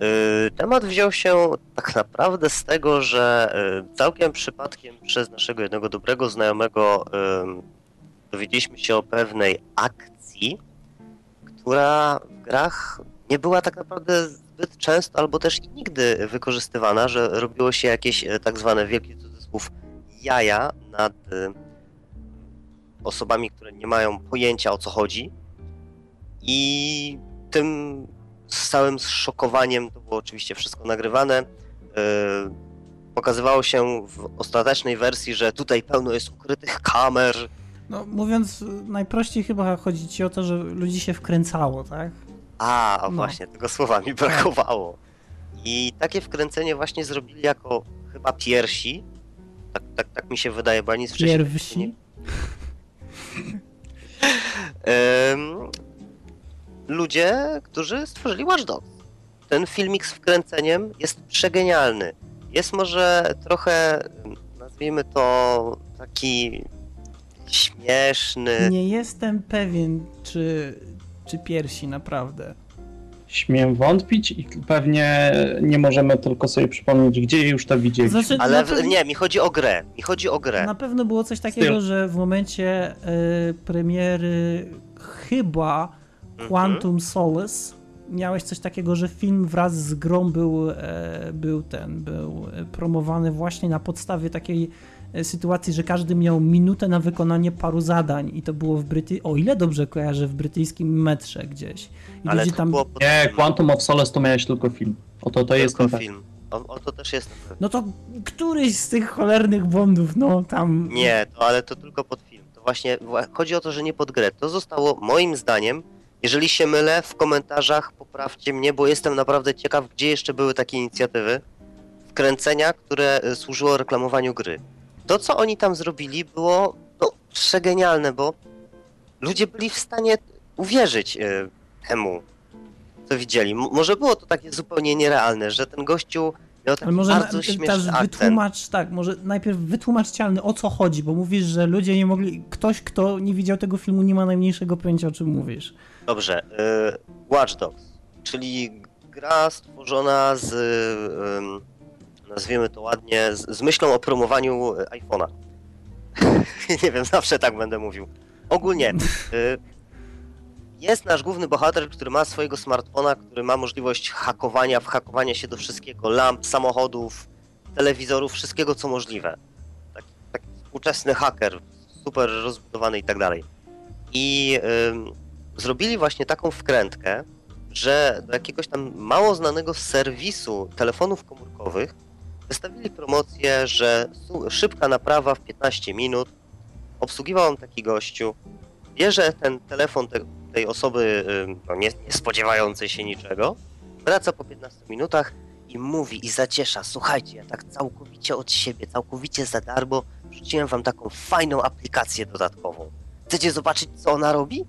Yy, Temat wziął się tak naprawdę z tego, że yy, całkiem przypadkiem przez naszego jednego dobrego znajomego yy, dowiedzieliśmy się o pewnej akcji, która w grach nie była tak naprawdę zbyt często albo też i nigdy wykorzystywana, że robiło się jakieś e, tak zwane wielki cudzysłów jaja nad osobami, które nie mają pojęcia o co chodzi. I tym z całym zszokowaniem to było oczywiście wszystko nagrywane. e, Pokazywało się w ostatecznej wersji, że tutaj pełno jest ukrytych kamer. No mówiąc najprościej chyba chodzi ci o to, że ludzi się wkręcało, tak? A, No. właśnie, tego słowa mi brakowało. I takie wkręcenie właśnie zrobili jako chyba pierwsi. Tak, tak, tak mi się wydaje, bo nic wcześniej. nie- Pierwsi. Ludzie, którzy stworzyli Watch Dogs. Ten filmik z wkręceniem jest przegenialny. Jest może trochę, nazwijmy to, taki śmieszny. Nie jestem pewien, czy, czy piersi naprawdę. Śmiem wątpić i pewnie nie możemy tylko sobie przypomnieć, gdzie już to widzieliśmy. Znaczy, Ale pewno- nie, mi chodzi o grę. Mi chodzi o grę. Na pewno było coś takiego, Styl. że w momencie e, premiery chyba Mhm. Quantum Solace miałeś coś takiego, że film wraz z grą był, e, był ten, był e, promowany właśnie na podstawie takiej sytuacji, że każdy miał minutę na wykonanie paru zadań i to było w Bryty... o ile dobrze kojarzę, w brytyjskim metrze gdzieś. I Ale tam... było pod Nie, Quantum of Solace to miałeś tylko film. Oto to jest ten film. O, o to też jest. No to któryś z tych cholernych błądów, no tam... Nie, to, ale to tylko pod film. To właśnie wła- chodzi o to, że nie pod grę. To zostało moim zdaniem, jeżeli się mylę, w komentarzach poprawcie mnie, bo jestem naprawdę ciekaw, gdzie jeszcze były takie inicjatywy wkręcenia, które y, służyło reklamowaniu gry. To, co oni tam zrobili, było no, przegenialne, bo ludzie byli w stanie uwierzyć y, temu, co widzieli. M- może było to takie zupełnie nierealne, że ten gościu miał taki Ale może bardzo na, śmieszny wytłumacz, tak, może najpierw wytłumacz Cialny o co chodzi, bo mówisz, że ludzie nie mogli, ktoś kto nie widział tego filmu nie ma najmniejszego pojęcia o czym mówisz. Dobrze. y, Watch Dogs, czyli gra stworzona z, ym, nazwijmy to ładnie, z, z myślą o promowaniu y, iPhone'a. Nie wiem, zawsze tak będę mówił. Ogólnie, y, jest nasz główny bohater, który ma swojego smartfona, który ma możliwość hakowania, whakowania się do wszystkiego, lamp, samochodów, telewizorów, wszystkiego co możliwe. Taki, taki współczesny haker, super rozbudowany i tak dalej. I ym, zrobili właśnie taką wkrętkę, że do jakiegoś tam mało znanego serwisu telefonów komórkowych wystawili promocję, że szybka naprawa w 15 minut. Obsługiwał on taki gościu. Bierze ten telefon te, tej osoby no, nie, nie spodziewającej się niczego. Wraca po 15 minutach i mówi i zaciesza. Słuchajcie, ja tak całkowicie od siebie, całkowicie za darmo wrzuciłem wam taką fajną aplikację dodatkową. Chcecie zobaczyć, co ona robi?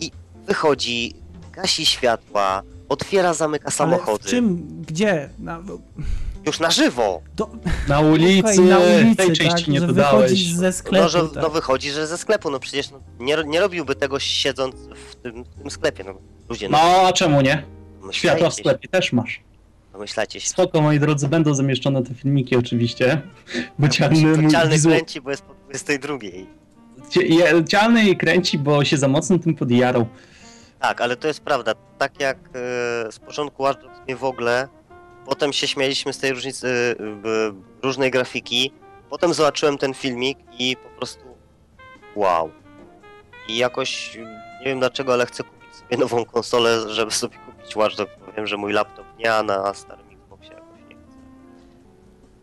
I wychodzi, gasi światła, otwiera, zamyka Ale samochody. w czym, gdzie? Na, Już na żywo. do, Na ulicy, na ulicy, tej części tak, nie że dodałeś. wychodzisz ze sklepu. No, że, tak. no wychodzi, że ze sklepu. No przecież no, nie, nie robiłby tego siedząc w tym, w tym sklepie. No ludzie, no, No, a czemu nie? no Światła w się, sklepie też masz. Domyślacie się. Spoko, moi drodzy, będą zamieszczone te filmiki oczywiście. Bo cialny, To cialny wizu... kręci, bo jest po 22. Cie- je- cialny kręci, bo się za mocno tym podjarał. Tak, ale to jest prawda. Tak jak e, z początku Watch Dogs mnie w ogóle, potem się śmialiśmy z tej różnicy b- różnej grafiki, potem zobaczyłem ten filmik i po prostu wow. I jakoś nie wiem dlaczego, ale chcę kupić sobie nową konsolę, żeby sobie kupić Watch Dogs, wiem, że mój laptop nie, a na starym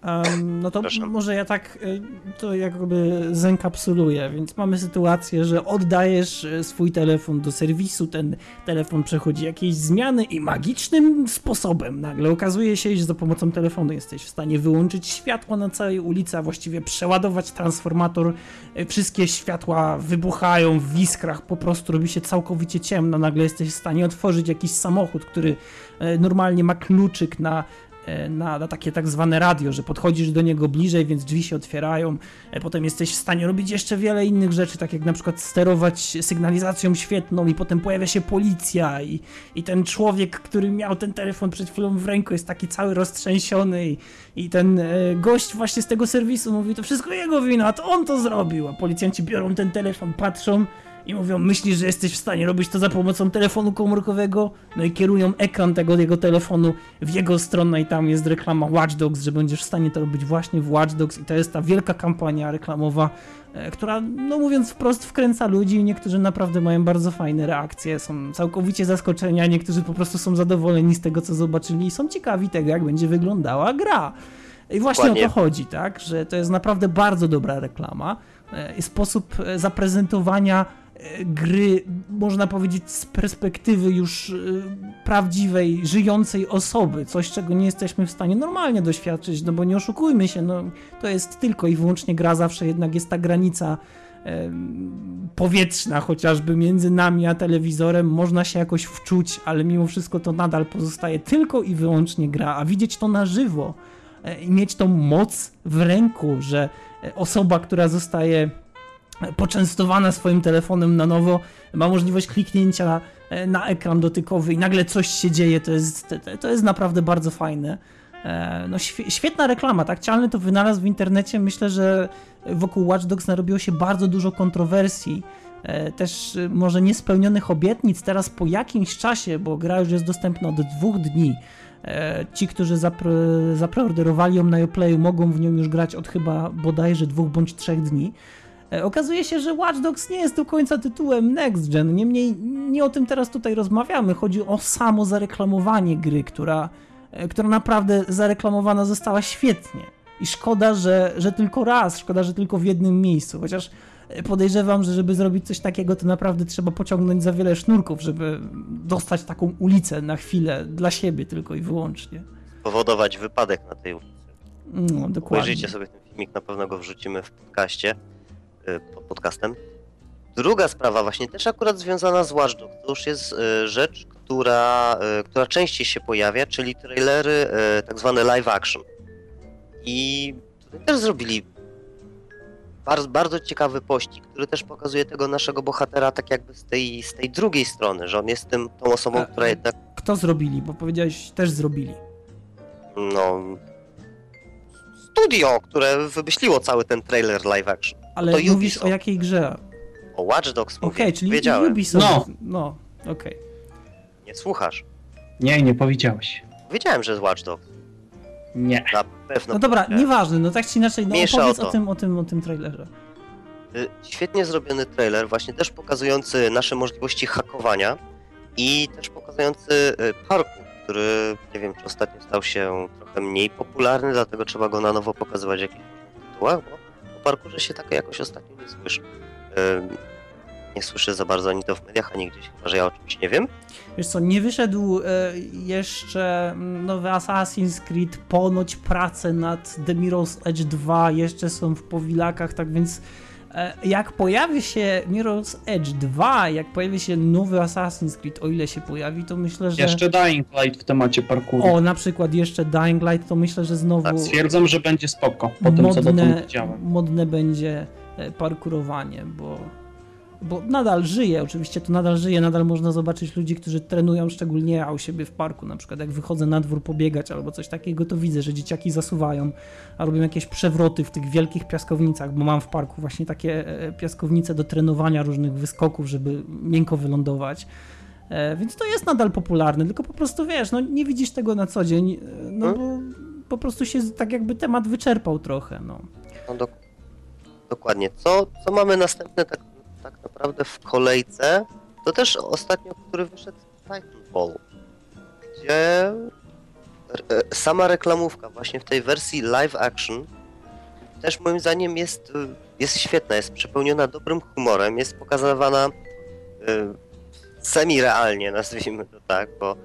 Em, no to może ja tak y, to jakby zenkapsuluję, więc mamy sytuację, że oddajesz y, swój telefon do serwisu, ten telefon przechodzi jakieś zmiany i magicznym sposobem nagle okazuje się, że za pomocą telefonu jesteś w stanie wyłączyć światła na całej ulicy, a właściwie przeładować transformator, y, wszystkie światła wybuchają w iskrach, po prostu robi się całkowicie ciemno, nagle jesteś w stanie otworzyć jakiś samochód, który normalnie ma kluczyk na na, na takie tak zwane radio, że podchodzisz do niego bliżej, więc drzwi się otwierają. E, Potem jesteś w stanie robić jeszcze wiele innych rzeczy, tak jak na przykład sterować sygnalizacją świetną i potem pojawia się policja i, i ten człowiek, który miał ten telefon przed chwilą w ręku jest taki cały roztrzęsiony i, i ten e, gość właśnie z tego serwisu mówi, to wszystko jego wina, to on to zrobił, a policjanci biorą ten telefon, patrzą i mówią, myślisz, że jesteś w stanie robić to za pomocą telefonu komórkowego? No i kierują ekran tego jego telefonu w jego stronę i tam jest reklama Watch Dogs, że będziesz w stanie to robić właśnie w Watch Dogs i to jest ta wielka kampania reklamowa, e, która, no mówiąc wprost, wkręca ludzi i niektórzy naprawdę mają bardzo fajne reakcje, są całkowicie zaskoczeni, a niektórzy po prostu są zadowoleni z tego, co zobaczyli i są ciekawi tego, jak będzie wyglądała gra. I właśnie Dokładnie. o to chodzi, tak? Że to jest naprawdę bardzo dobra reklama. E, I sposób e, zaprezentowania gry, można powiedzieć, z perspektywy już e, prawdziwej, żyjącej osoby. Coś, czego nie jesteśmy w stanie normalnie doświadczyć, no bo nie oszukujmy się, no to jest tylko i wyłącznie gra, zawsze jednak jest ta granica powietrzna chociażby między nami a telewizorem, można się jakoś wczuć, ale mimo wszystko to nadal pozostaje tylko i wyłącznie gra, a widzieć to na żywo e, i mieć tą moc w ręku, że e, osoba, która zostaje poczęstowana swoim telefonem na nowo, ma możliwość kliknięcia e, na ekran dotykowy i nagle coś się dzieje, to jest, to- jest naprawdę bardzo fajne. E, No świe- świetna reklama, tak? Cialny to wynalazł w internecie. Myślę, że wokół Watch Dogs narobiło się bardzo dużo kontrowersji. E, Też może niespełnionych obietnic teraz po jakimś czasie, bo gra już jest dostępna od dwóch dni. Ci, którzy zapre- zapreorderowali ją na Uplayu, mogą w nią już grać od chyba bodajże dwóch bądź trzech dni. E, Okazuje się, że Watch Dogs nie jest do końca tytułem Next Gen. Niemniej nie o tym teraz tutaj rozmawiamy. Chodzi o samo zareklamowanie gry, która, e, która naprawdę zareklamowana została świetnie. I szkoda, że, że tylko raz, szkoda, że tylko w jednym miejscu. Chociaż e, podejrzewam, że żeby zrobić coś takiego, to naprawdę trzeba pociągnąć za wiele sznurków, żeby dostać taką ulicę na chwilę dla siebie tylko i wyłącznie. Powodować wypadek na tej ulicy. No, dokładnie. Obejrzyjcie sobie ten filmik, na pewno go wrzucimy w podcaście, pod podcastem. Druga sprawa, właśnie też akurat związana z Watch Dogs, to już jest y, rzecz, która, y, która częściej się pojawia, czyli trailery y, tak zwane live action. I tutaj też zrobili bardzo, bardzo ciekawy pościg, który też pokazuje tego naszego bohatera tak jakby z tej, z tej drugiej strony, że on jest tym, tą osobą, A- która jednak Kto zrobili? Bo powiedziałeś, też zrobili. no, studio, które wymyśliło cały ten trailer live action. Ale to mówisz Ubisoft. o jakiej grze? O Watch Dogs Okej, mówię, czyli wiedziałem. Ubisoft. No. No, okej. Nie słuchasz. Nie, nie powiedziałeś. Wiedziałem, że jest Watch Dogs. Nie. Na pewno. No dobra, powiedziałem. nieważne, no tak czy inaczej, no Mniejsza opowiedz o to. o tym, o tym, o tym trailerze. Y, Świetnie zrobiony trailer, właśnie też pokazujący nasze możliwości hakowania i też pokazujący y, parkour, który nie wiem, czy ostatnio stał się trochę mniej popularny, dlatego trzeba go na nowo pokazywać w jakichś tytułach, bo parkurze się tak jakoś ostatnio nie słyszy. Nie słyszę za bardzo ani to w mediach, ani gdzieś, chyba że ja o czymś nie wiem. Wiesz co, nie wyszedł e, jeszcze mm, nowy Assassin's Creed, ponoć prace nad The Mirror's Edge 2 jeszcze są w powilakach, tak więc jak pojawi się Mirror's Edge 2, jak pojawi się nowy Assassin's Creed, o ile się pojawi, to myślę, że... Jeszcze Dying Light w temacie parkouru. O, na przykład jeszcze Dying Light, to myślę, że znowu Tak, Stwierdzam, że będzie spoko po tym, co dotąd modne, widziałem. modne będzie e, parkurowanie, bo, bo nadal żyje, oczywiście to nadal żyje, nadal można zobaczyć ludzi, którzy trenują szczególnie u siebie w parku, na przykład jak wychodzę na dwór pobiegać albo coś takiego, to widzę, że dzieciaki zasuwają, a robią jakieś przewroty w tych wielkich piaskownicach, bo mam w parku właśnie takie e, piaskownice do trenowania różnych wyskoków, żeby miękko wylądować. E, Więc to jest nadal popularne, tylko po prostu wiesz, no nie widzisz tego na co dzień, e, no bo po prostu się tak jakby temat wyczerpał trochę, no. No dok- dokładnie. Co, co mamy następne tak, tak naprawdę w kolejce? To też ostatnio, który wyszedł Titanfall, gdzie e, sama reklamówka właśnie w tej wersji live action też moim zdaniem jest, e, jest świetna, jest przepełniona dobrym humorem, jest pokazywana e, semi-realnie, nazwijmy to tak, bo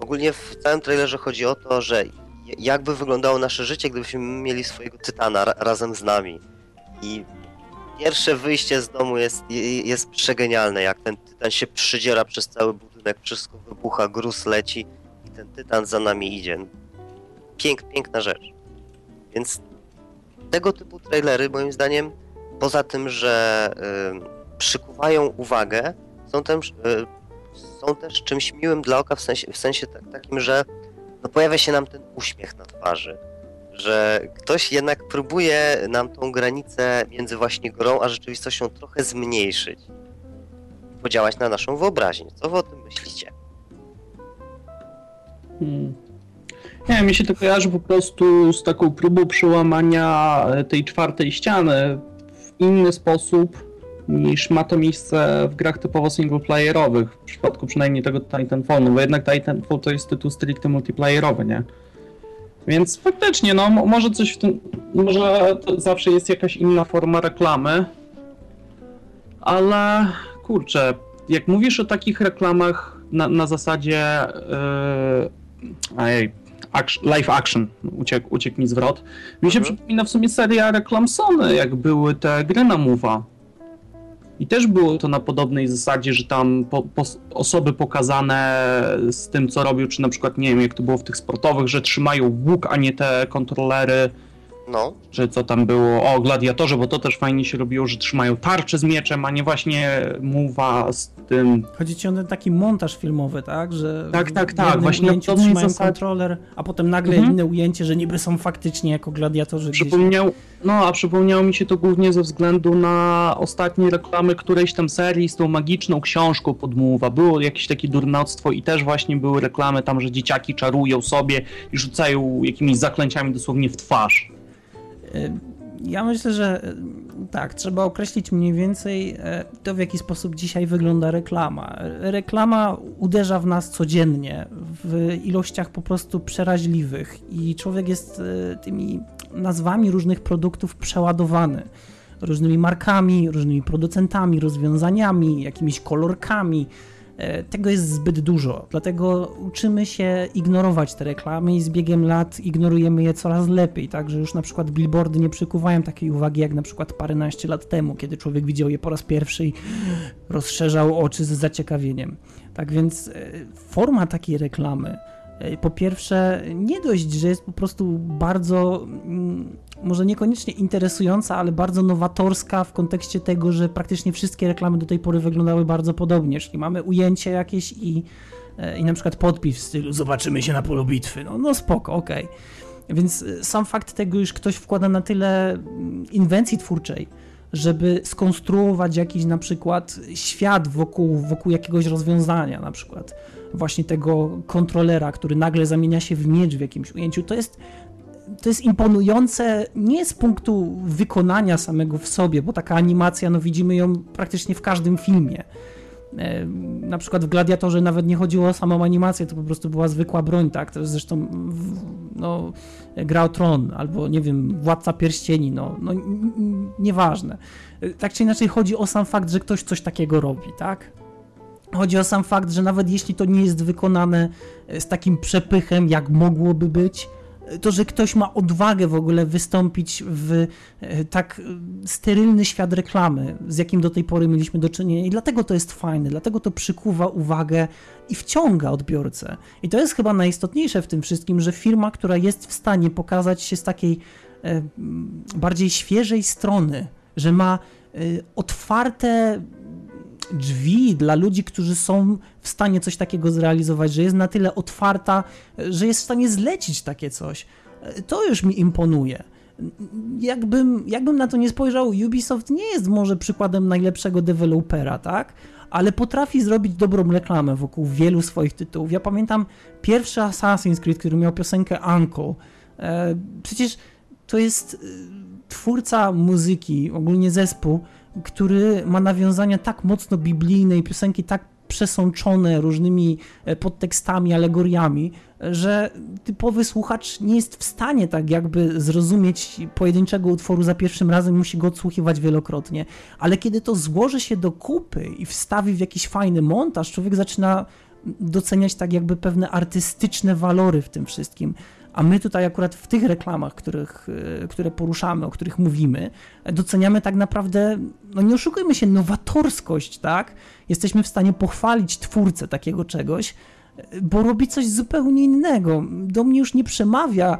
ogólnie w całym trailerze chodzi o to, że jakby wyglądało nasze życie, gdybyśmy mieli swojego tytana ra razem z nami. I pierwsze wyjście z domu jest, je- jest przegenialne, jak ten tytan się przydziera przez cały budynek, wszystko wybucha, gruz leci i ten tytan za nami idzie. Pięk, piękna rzecz. Więc tego typu trailery, moim zdaniem, poza tym, że ym, przykuwają uwagę, są też, y, są też czymś miłym dla oka w sensie, w sensie tak, takim, że no pojawia się nam ten uśmiech na twarzy, że ktoś jednak próbuje nam tą granicę między właśnie grą a rzeczywistością trochę zmniejszyć. Podziałać na naszą wyobraźnię. Co wy o tym myślicie? Hmm. Nie, mi się to kojarzy po prostu z taką próbą przełamania e, tej czwartej ściany w inny sposób niż ma to miejsce w grach typowo singleplayerowych, w przypadku przynajmniej tego Titanfall, no bo jednak Titanfall to jest tytuł stricte multiplayerowy, nie? Więc faktycznie, no mo- może coś w tym, może to zawsze jest jakaś inna forma reklamy, ale kurczę, jak mówisz o takich reklamach na, na zasadzie yy, ej, action, live action, uciekł, uciekł mi zwrot, mi się Mhm. przypomina w sumie seria reklam Sony, jak były te gry na Mowa. I też było to na podobnej zasadzie, że tam po, po, osoby pokazane z tym, co robią, czy na przykład, nie wiem, jak to było w tych sportowych, że trzymają łuk, a nie te kontrolery, No, czy co tam było, o gladiatorze, bo to też fajnie się robiło, że trzymają tarczę z mieczem, a nie właśnie muwa z tym. Chodzi ci o ten taki montaż filmowy, tak? Że Tak, tak, tak, właśnie ujęciu trzymają zasadzie. kontroler, a potem nagle Mhm. inne ujęcie, że niby są faktycznie jako gladiatorzy gdzieś. Przypomniał, no a przypomniało mi się to głównie ze względu na ostatnie reklamy którejś tam serii z tą magiczną książką podmuwa. Było jakieś takie durnoctwo i też właśnie były reklamy tam, że dzieciaki czarują sobie i rzucają jakimiś zaklęciami dosłownie w twarz. Y, Ja myślę, że y, tak, trzeba określić mniej więcej e, to, w jaki sposób dzisiaj wygląda reklama. Reklama uderza w nas codziennie w ilościach po prostu przeraźliwych i człowiek jest tymi nazwami różnych produktów przeładowany. Różnymi markami, różnymi producentami, rozwiązaniami, jakimiś kolorkami. E, Tego jest zbyt dużo, dlatego uczymy się ignorować te reklamy i z biegiem lat ignorujemy je coraz lepiej, tak, że już na przykład billboardy nie przykuwają takiej uwagi jak na przykład paręnaście lat temu, kiedy człowiek widział je po raz pierwszy i rozszerzał oczy z zaciekawieniem. Tak więc e, forma takiej reklamy, e, po pierwsze, nie dość, że jest po prostu bardzo, mm, może niekoniecznie interesująca, ale bardzo nowatorska w kontekście tego, że praktycznie wszystkie reklamy do tej pory wyglądały bardzo podobnie. Czyli mamy ujęcie jakieś i, e, i na przykład podpis w stylu zobaczymy się na polu bitwy. No, no spoko, okej. Więc e, sam fakt tego, już ktoś wkłada na tyle mm, inwencji twórczej, żeby skonstruować jakiś na przykład świat wokół, wokół jakiegoś rozwiązania, na przykład właśnie tego kontrolera, który nagle zamienia się w miecz w jakimś ujęciu, to jest to jest imponujące nie z punktu wykonania samego w sobie, bo taka animacja, no widzimy ją praktycznie w każdym filmie. E, na przykład w Gladiatorze nawet nie chodziło o samą animację, to po prostu była zwykła broń, tak? To zresztą no, gra o tron, albo nie wiem, Władca Pierścieni, no, no nieważne. E, Tak czy inaczej chodzi o sam fakt, że ktoś coś takiego robi, tak? Chodzi o sam fakt, że nawet jeśli to nie jest wykonane e, z takim przepychem, jak mogłoby być, to, że ktoś ma odwagę w ogóle wystąpić w e, tak e, sterylny świat reklamy, z jakim do tej pory mieliśmy do czynienia, i dlatego to jest fajne, dlatego to przykuwa uwagę i wciąga odbiorcę. I to jest chyba najistotniejsze w tym wszystkim, że firma, która jest w stanie pokazać się z takiej e, bardziej świeżej strony, że ma otwarte drzwi dla ludzi, którzy są w stanie coś takiego zrealizować, że jest na tyle otwarta, że jest w stanie zlecić takie coś. To już mi imponuje. Jakbym, jakbym na to nie spojrzał, Ubisoft nie jest może przykładem najlepszego dewelopera, tak? Ale potrafi zrobić dobrą reklamę wokół wielu swoich tytułów. Ja pamiętam pierwszy Assassin's Creed, który miał piosenkę Uncle. E, przecież to jest e, twórca muzyki, ogólnie zespół, który ma nawiązania tak mocno biblijne i piosenki tak przesączone różnymi e, podtekstami, alegoriami, że typowy słuchacz nie jest w stanie tak jakby zrozumieć pojedynczego utworu za pierwszym razem, musi go odsłuchiwać wielokrotnie. Ale kiedy to złoży się do kupy i wstawi w jakiś fajny montaż, człowiek zaczyna doceniać tak jakby pewne artystyczne walory w tym wszystkim. A my tutaj akurat w tych reklamach, których, e, które poruszamy, o których mówimy, doceniamy tak naprawdę, no nie oszukujmy się, nowatorskość, tak? Jesteśmy w stanie pochwalić twórcę takiego czegoś, e, bo robi coś zupełnie innego. Do mnie już nie przemawia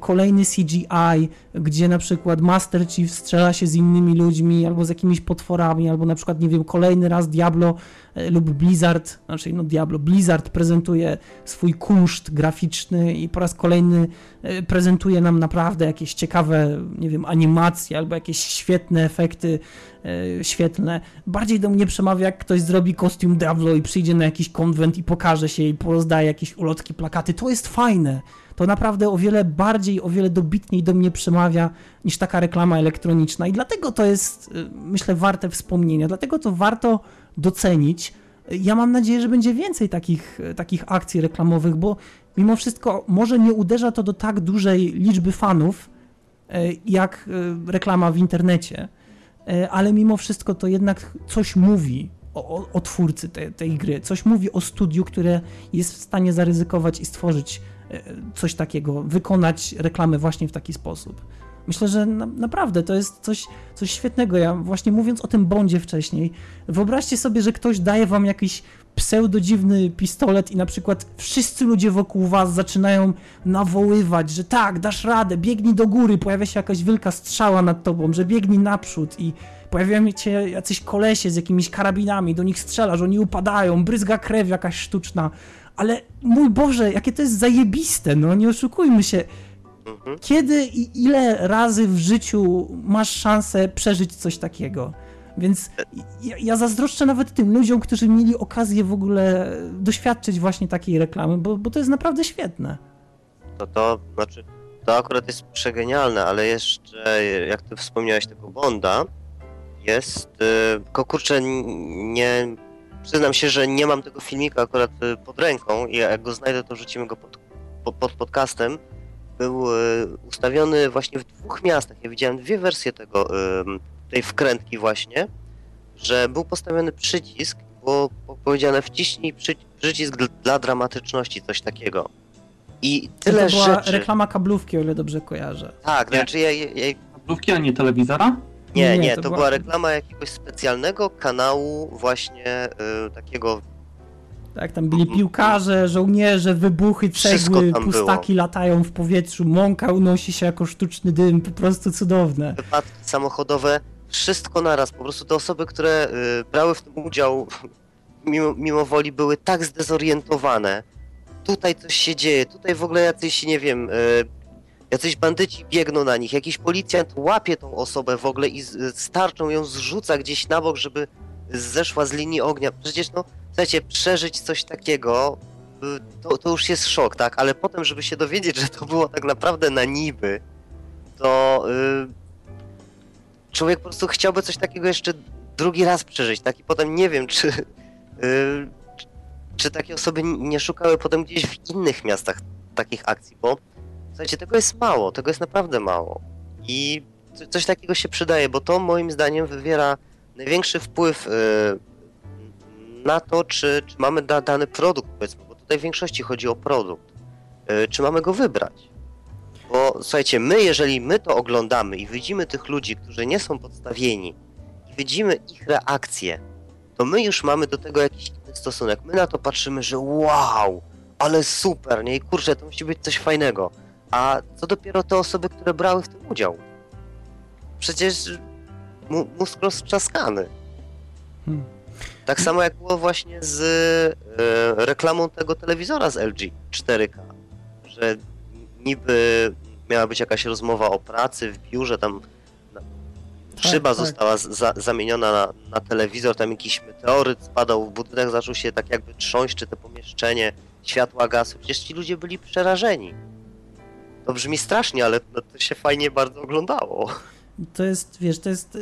kolejny CGI, gdzie na przykład Master Chief strzela się z innymi ludźmi albo z jakimiś potworami, albo na przykład, nie wiem, kolejny raz Diablo e, lub Blizzard, znaczy no Diablo, Blizzard prezentuje swój kunszt graficzny i po raz kolejny e, prezentuje nam naprawdę jakieś ciekawe, nie wiem, animacje albo jakieś świetne efekty e, świetlne. Bardziej do mnie przemawia, jak ktoś zrobi kostium Diablo i przyjdzie na jakiś konwent i pokaże się i porozdaje jakieś ulotki, plakaty. To jest fajne. To naprawdę o wiele bardziej, o wiele dobitniej do mnie przemawia niż taka reklama elektroniczna. I dlatego to jest, y, myślę, warte wspomnienia, dlatego to warto docenić. Ja mam nadzieję, że będzie więcej takich, takich akcji reklamowych, bo mimo wszystko może nie uderza to do tak dużej liczby fanów, e, jak reklama w internecie, ale mimo wszystko to jednak coś mówi o, o, twórcy te, tej gry, coś mówi o studiu, które jest w stanie zaryzykować i stworzyć coś takiego, wykonać reklamę właśnie w taki sposób. Myślę, że na, naprawdę to jest coś, coś świetnego. Ja właśnie mówiąc o tym Bondzie wcześniej, wyobraźcie sobie, że ktoś daje wam jakiś pseudodziwny pistolet i na przykład wszyscy ludzie wokół was zaczynają nawoływać, że tak, dasz radę, biegnij do góry, pojawia się jakaś wielka strzała nad tobą, że biegnij naprzód i pojawiają się jacyś kolesie z jakimiś karabinami, do nich strzelasz, oni upadają, bryzga krew jakaś sztuczna, ale mój Boże, jakie to jest zajebiste, no nie oszukujmy się. Mhm. Kiedy i ile razy w życiu masz szansę przeżyć coś takiego? Więc ja, ja zazdroszczę nawet tym ludziom, którzy mieli okazję w ogóle doświadczyć właśnie takiej reklamy, bo, bo to jest naprawdę świetne. To to, znaczy, to akurat jest przegenialne, ale jeszcze, jak ty wspomniałeś tego Bonda, jest, y, tylko kurczę, nie, przyznam się, że nie mam tego filmika akurat y, pod ręką i jak go znajdę, to rzucimy go pod, pod, pod podcastem. Był y, ustawiony właśnie w dwóch miastach. Ja widziałem dwie wersje tego, tej wkrętki właśnie, że był postawiony przycisk, było po- powiedziane wciśnij przy, przycisk dl- dla dramatyczności, coś takiego. I tyle to była rzeczy. reklama kablówki, o ile dobrze kojarzę. Tak, Nie. znaczy ja, ja, ja Kablówki, a nie telewizora? Nie, Nie, nie, to była- była reklama jakiegoś specjalnego kanału właśnie y, takiego, Tak, tam byli piłkarze, żołnierze, wybuchy, cegły, pustaki latają w powietrzu, mąka unosi się jako sztuczny dym, po prostu cudowne. wypadki samochodowe, wszystko naraz. Po prostu te osoby, które y, brały w tym udział, mimo, mimo woli były tak zdezorientowane. Tutaj coś się dzieje, tutaj w ogóle jacyś, nie wiem, y, jacyś bandyci biegną na nich, jakiś policjant łapie tą osobę w ogóle i starczą ją zrzuca gdzieś na bok, żeby zeszła z linii ognia. Przecież no, słuchajcie, przeżyć coś takiego, y, to, to już jest szok, tak? Ale potem, żeby się dowiedzieć, że to było tak naprawdę na niby, to y, człowiek po prostu chciałby coś takiego jeszcze drugi raz przeżyć, tak? I potem nie wiem, czy, y, czy- czy takie osoby nie szukały potem gdzieś w innych miastach takich akcji, bo słuchajcie, tego jest mało, tego jest naprawdę mało. I co- coś takiego się przydaje, bo to moim zdaniem wywiera największy wpływ y, na to, czy, czy mamy da, dany produkt, powiedzmy, bo tutaj w większości chodzi o produkt, y, czy mamy go wybrać. Bo słuchajcie, my, jeżeli my to oglądamy i widzimy tych ludzi, którzy nie są podstawieni, i widzimy ich reakcje, to my już mamy do tego jakiś inny stosunek. My na to patrzymy, że wow, ale super, nie? I kurczę, to musi być coś fajnego. A co dopiero te osoby, które brały w tym udział? Przecież mózg roztrzaskany. Hmm. Tak samo jak było właśnie z e, reklamą tego telewizora z LG 4K, że niby miała być jakaś rozmowa o pracy w biurze, tam na- szyba tak. została za, zamieniona na, na telewizor, tam jakiś meteoryt spadał w budynek, zaczął się tak jakby trząść, czy to pomieszczenie, światła gasły, przecież ci ludzie byli przerażeni. To brzmi strasznie, ale no, to się fajnie bardzo oglądało. To jest, wiesz, to jest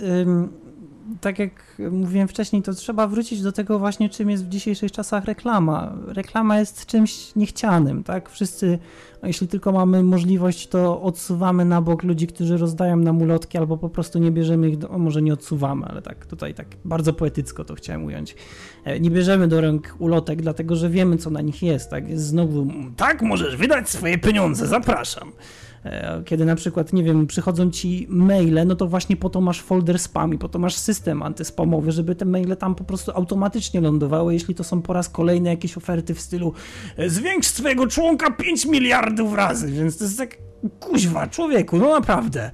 tak jak mówiłem wcześniej, to trzeba wrócić do tego właśnie, czym jest w dzisiejszych czasach reklama. Reklama jest czymś niechcianym, tak? Wszyscy, a jeśli tylko mamy możliwość, to odsuwamy na bok ludzi, którzy rozdają nam ulotki, albo po prostu nie bierzemy ich, do, o, może nie odsuwamy, ale tak tutaj tak bardzo poetycko to chciałem ująć. E, Nie bierzemy do rąk ulotek, dlatego że wiemy, co na nich jest, tak? Jest znowu, tak, możesz wydać swoje pieniądze, zapraszam. E, Kiedy na przykład, nie wiem, przychodzą ci maile, no to właśnie po to masz folder spam i po to masz system antyspamowy, żeby te maile tam po prostu automatycznie lądowały, jeśli to są po raz kolejny jakieś oferty w stylu e, zwiększ swojego członka 5 miliardów razy, więc to jest tak, kuźwa, człowieku, no naprawdę.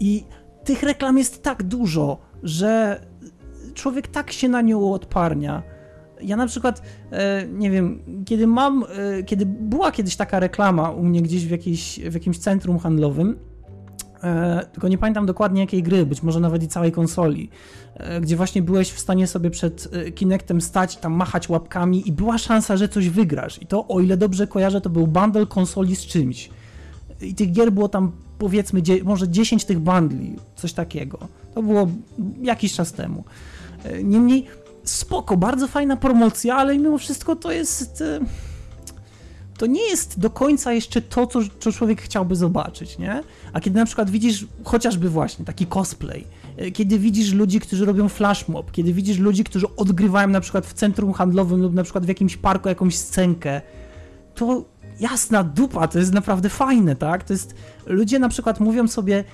I tych reklam jest tak dużo, że człowiek tak się na nią odparnia. Ja na przykład, e, nie wiem, kiedy mam, e, kiedy była kiedyś taka reklama u mnie gdzieś w, jakiejś, w jakimś centrum handlowym, e, tylko nie pamiętam dokładnie jakiej gry, być może nawet i całej konsoli, gdzie właśnie byłeś w stanie sobie przed Kinectem stać, tam machać łapkami i była szansa, że coś wygrasz. I to, o ile dobrze kojarzę, to był bundle konsoli z czymś. I tych gier było tam powiedzmy może 10 tych bundli, coś takiego. To było jakiś czas temu. Niemniej spoko, bardzo fajna promocja, ale mimo wszystko to jest. e, To nie jest do końca jeszcze to, co, co człowiek chciałby zobaczyć, nie? A kiedy na przykład widzisz chociażby właśnie taki cosplay, e, kiedy widzisz ludzi, którzy robią flash mob, kiedy widzisz ludzi, którzy odgrywają na przykład w centrum handlowym lub na przykład w jakimś parku jakąś scenkę, to jasna dupa, to jest naprawdę fajne, tak? To jest, ludzie na przykład mówią sobie,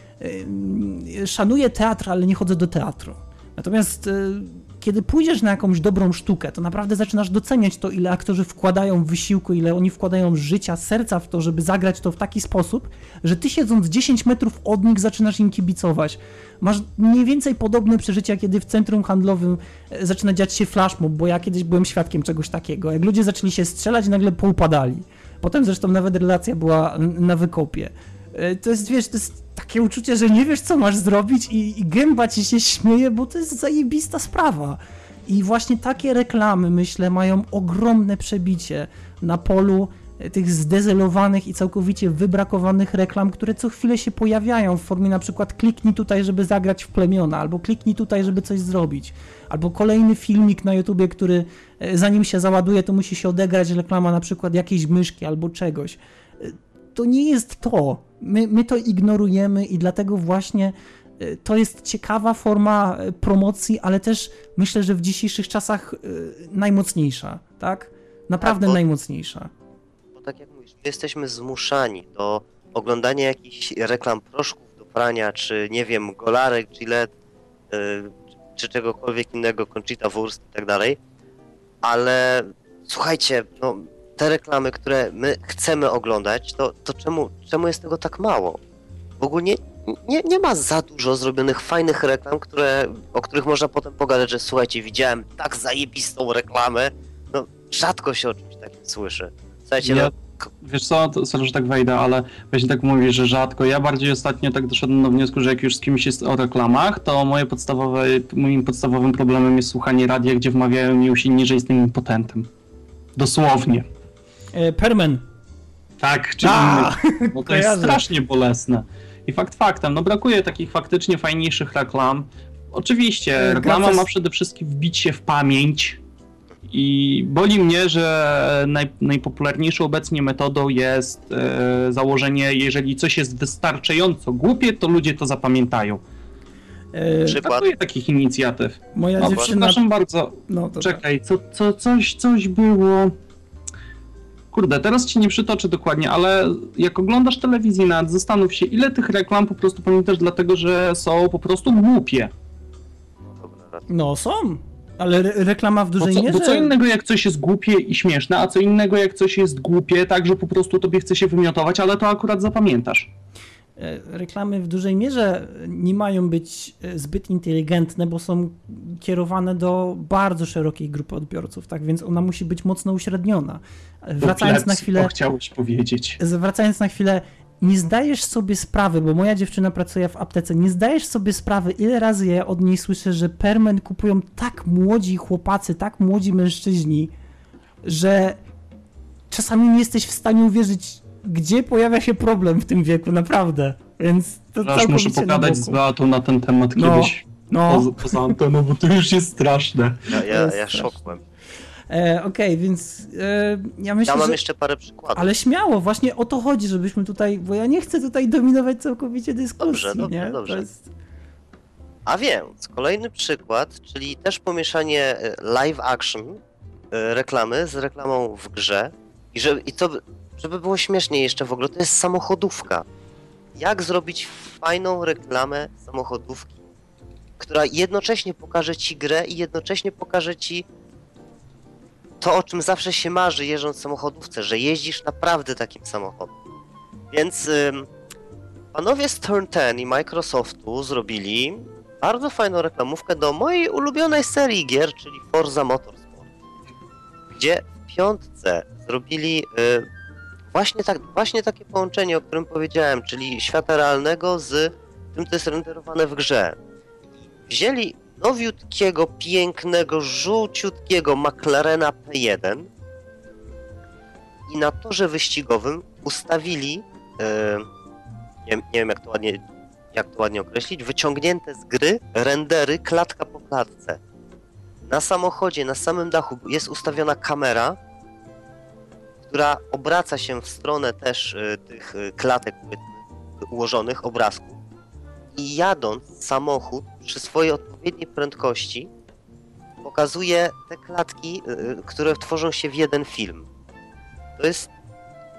szanuję teatr, ale nie chodzę do teatru. Natomiast yy, kiedy pójdziesz na jakąś dobrą sztukę, to naprawdę zaczynasz doceniać to, ile aktorzy wkładają wysiłku, ile oni wkładają życia, serca w to, żeby zagrać to w taki sposób, że ty siedząc 10 metrów od nich zaczynasz im kibicować. Masz mniej więcej podobne przeżycia, kiedy w centrum handlowym e, zaczyna dziać się flashmob, bo ja kiedyś byłem świadkiem czegoś takiego. Jak ludzie zaczęli się strzelać, nagle poupadali. Potem zresztą nawet relacja była na wykopie. E, To jest, wiesz, to jest takie uczucie, że nie wiesz, co masz zrobić i, i gęba ci się śmieje, bo to jest zajebista sprawa. I właśnie takie reklamy, myślę, mają ogromne przebicie na polu e, tych zdezelowanych i całkowicie wybrakowanych reklam, które co chwilę się pojawiają w formie na przykład kliknij tutaj, żeby zagrać w plemiona, albo kliknij tutaj, żeby coś zrobić, albo kolejny filmik na YouTubie, który e, zanim się załaduje, to musi się odegrać reklama na przykład jakiejś myszki albo czegoś. To nie jest to. My, my to ignorujemy i dlatego właśnie e, to jest ciekawa forma e, promocji, ale też myślę, że w dzisiejszych czasach e, najmocniejsza, tak? Naprawdę Tak, bo- najmocniejsza. Bo tak jak mówisz, my jesteśmy zmuszani do oglądania jakichś reklam proszków do prania, czy nie wiem, golarek, Gillette, yy, czy czegokolwiek innego, Conchita Wurst i tak dalej. Ale słuchajcie, no, te reklamy, które my chcemy oglądać, to, to czemu, czemu jest tego tak mało? W ogóle nie, nie, nie ma za dużo zrobionych fajnych reklam, które, o których można potem pogadać, że słuchajcie, widziałem tak zajebistą reklamę. No, rzadko się o czymś takim słyszy. Słuchajcie, Ja- no, Wiesz co, to, sorry, że tak wejdę, ale właśnie tak mówisz, że rzadko. Ja bardziej ostatnio tak doszedłem do wniosku, że jak już z kimś jest o reklamach, to moje podstawowe, moim podstawowym problemem jest słuchanie radia, gdzie wmawiają mi już inni, że jestem impotentem. Dosłownie. E, Permen. Tak, czy A, innych. Bo to jest strasznie bolesne. I fakt faktem, no brakuje takich faktycznie fajniejszych reklam. Oczywiście, E, reklama ma przede wszystkim wbić się w pamięć, I boli mnie, że naj, najpopularniejszą obecnie metodą jest e, założenie, jeżeli coś jest wystarczająco głupie, to ludzie to zapamiętają. E, Przykład. Brakuje takich inicjatyw. moja No, dziewczyna... przepraszam bardzo, No, to czekaj, co, co, coś, coś było... Kurde, teraz ci nie przytoczę dokładnie, ale jak oglądasz telewizję nad, zastanów się, ile tych reklam po prostu pamiętasz, dlatego że są po prostu głupie. No są, ale re reklama w Bo dużej co, mierze... bo co innego jak coś jest głupie i śmieszne, a co innego jak coś jest głupie, tak, że po prostu tobie chce się wymiotować, ale to akurat zapamiętasz. E, reklamy w dużej mierze nie mają być e, zbyt inteligentne, bo są kierowane do bardzo szerokiej grupy odbiorców, tak więc ona musi być mocno uśredniona. E, Wracając na chwilę, To chciałeś powiedzieć. zwracając na chwilę, nie zdajesz sobie sprawy, bo moja dziewczyna pracuje w aptece, nie zdajesz sobie sprawy, ile razy ja od niej słyszę, że permen kupują tak młodzi chłopacy, tak młodzi mężczyźni, że czasami nie jesteś w stanie uwierzyć, gdzie pojawia się problem w tym wieku, naprawdę. Więc to Aż muszę na pogadać z. Beatą na ten temat No, kiedyś No, poza, poza anteną, bo to już jest straszne. ja, ja, ja szokłem. e, okej, więc e, ja myślę, Ja mam że... jeszcze parę przykładów. Ale śmiało, właśnie o to chodzi, żebyśmy tutaj, bo ja nie chcę tutaj dominować całkowicie dyskusji, Dobrze, dobrze, nie? dobrze. Jest... A więc, kolejny przykład, czyli też pomieszanie e, live action e, reklamy z reklamą w grze. I, żeby, i to, by- żeby było śmieszniej jeszcze w ogóle, to jest samochodówka. Jak zrobić fajną reklamę samochodówki, która jednocześnie pokaże ci grę i jednocześnie pokaże ci to, o czym zawsze się marzy jeżdżąc w samochodówce, że jeździsz naprawdę takim samochodem. Więc ym, panowie z Turn 10 i Microsoftu zrobili bardzo fajną reklamówkę do mojej ulubionej serii gier, czyli Forza Motorsport, gdzie w piątce zrobili y, właśnie, tak, właśnie takie połączenie, o którym powiedziałem, czyli świata realnego z tym, co jest renderowane w grze. Wzięli nowiutkiego, pięknego, żółciutkiego McLarena P1 i na torze wyścigowym ustawili, y, nie, nie wiem jak to ładnie jak to ładnie określić, wyciągnięte z gry rendery klatka po klatce. Na samochodzie, na samym dachu jest ustawiona kamera, która obraca się w stronę też y, tych y, klatek ułożonych, obrazków. I jadąc samochód przy swojej odpowiedniej prędkości pokazuje te klatki, y, które tworzą się w jeden film. To jest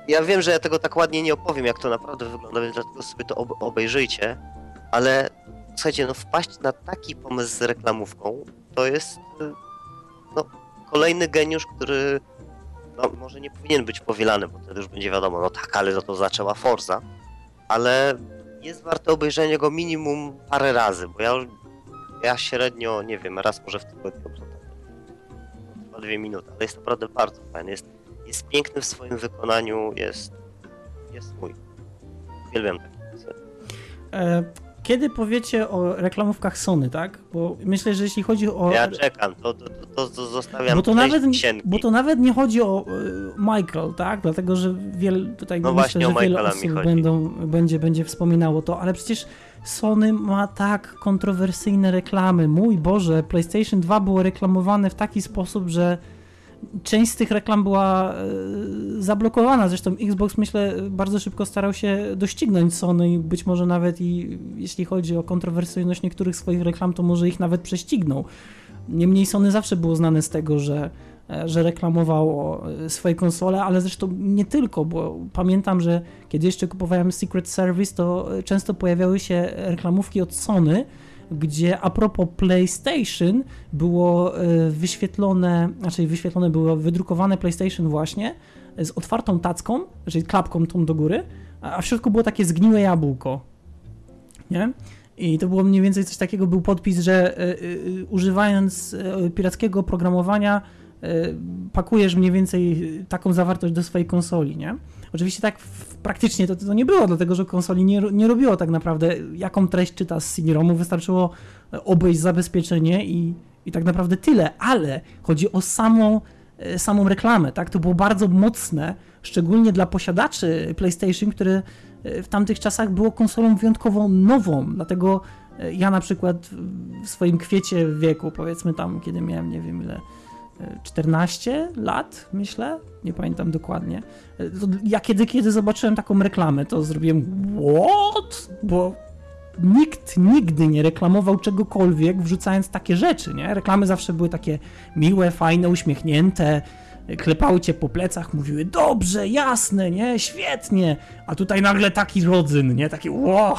ja wiem, że ja tego tak ładnie nie opowiem, jak to naprawdę wygląda, więc dlatego sobie to ob- obejrzyjcie, ale słuchajcie, no wpaść na taki pomysł z reklamówką, to jest no, kolejny geniusz, który no, może nie powinien być powielany, bo wtedy już będzie wiadomo, no tak, ale no to zaczęła Forza, ale jest warte obejrzenia go minimum parę razy, bo ja, ja średnio, nie wiem, raz może w tygodniu oglądam. Trwa dwie minuty, ale jest naprawdę bardzo fajny, jest jest piękny w swoim wykonaniu, jest, jest mój. Uwielbiam takie kiedy powiecie o reklamówkach Sony, tak? Bo myślę, że jeśli chodzi o... Ja czekam, to, to, to, to zostawiam Bo to, nawet, bo to nawet nie chodzi o e, Michael, tak? Dlatego, że wiel, tutaj No myślę, że wiele osób będą, będzie, będzie wspominało to, ale przecież Sony ma tak kontrowersyjne reklamy. Mój Boże, PlayStation 2 było reklamowane w taki sposób, że część z tych reklam była e, zablokowana. Zresztą Xbox, myślę, bardzo szybko starał się doścignąć Sony i być może nawet i jeśli chodzi o kontrowersyjność niektórych swoich reklam, to może ich nawet prześcignął. Niemniej Sony zawsze było znane z tego, że, e, że reklamowało e, swoje konsole, ale zresztą nie tylko, bo pamiętam, że kiedy jeszcze kupowałem Secret Service, to często pojawiały się reklamówki od Sony, gdzie a propos PlayStation było e, wyświetlone, znaczy wyświetlone było wydrukowane PlayStation właśnie z otwartą tacką, czyli klapką tą do góry, a w środku było takie zgniłe jabłko. Nie? I to było mniej więcej coś takiego, był podpis, że e, e, używając pirackiego oprogramowania e, pakujesz mniej więcej taką zawartość do swojej konsoli, nie? Oczywiście tak praktycznie to, to nie było, dlatego że konsoli nie, nie robiło tak naprawdę, jaką treść czyta z CD-ROMu, wystarczyło obejść zabezpieczenie i, i tak naprawdę tyle, ale chodzi o samą, e, samą reklamę, tak? To było bardzo mocne, szczególnie dla posiadaczy PlayStation, które e, w tamtych czasach było konsolą wyjątkowo nową, dlatego e, ja na przykład w swoim kwiecie wieku, powiedzmy tam, kiedy miałem nie wiem ile, e, 14 lat, myślę, nie pamiętam dokładnie. Ja kiedy, kiedy zobaczyłem taką reklamę, to zrobiłem what? Bo nikt nigdy nie reklamował czegokolwiek, wrzucając takie rzeczy, nie? Reklamy zawsze były takie miłe, fajne, uśmiechnięte, klepały cię po plecach, mówiły dobrze, jasne, nie, świetnie, a tutaj nagle taki rodzyn, nie, taki wow,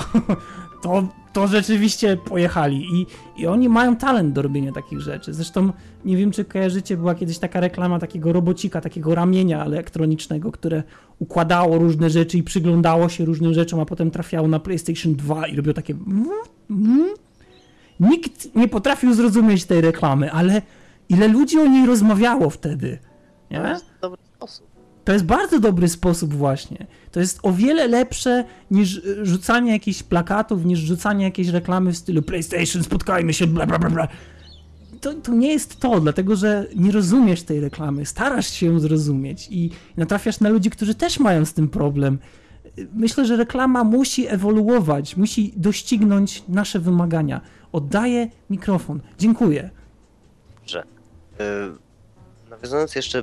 to, to rzeczywiście pojechali I, i oni mają talent do robienia takich rzeczy. Zresztą nie wiem, czy kojarzycie, była kiedyś taka reklama takiego robocika, takiego ramienia elektronicznego, które układało różne rzeczy i przyglądało się różnym rzeczom, a potem trafiało na PlayStation 2 i robiło takie mm, mm. Nikt nie potrafił zrozumieć tej reklamy, ale ile ludzi o niej rozmawiało wtedy, To nie? jest dobry sposób. To jest bardzo dobry sposób właśnie. To jest o wiele lepsze niż y, rzucanie jakichś plakatów, niż rzucanie jakiejś reklamy w stylu PlayStation, spotkajmy się, bla bla bla bla. To, to nie jest to, dlatego że nie rozumiesz tej reklamy, starasz się ją zrozumieć i natrafiasz na ludzi, którzy też mają z tym problem. Myślę, że reklama musi ewoluować, musi doścignąć nasze wymagania. Oddaję mikrofon. Dziękuję. że yy, nawiązując jeszcze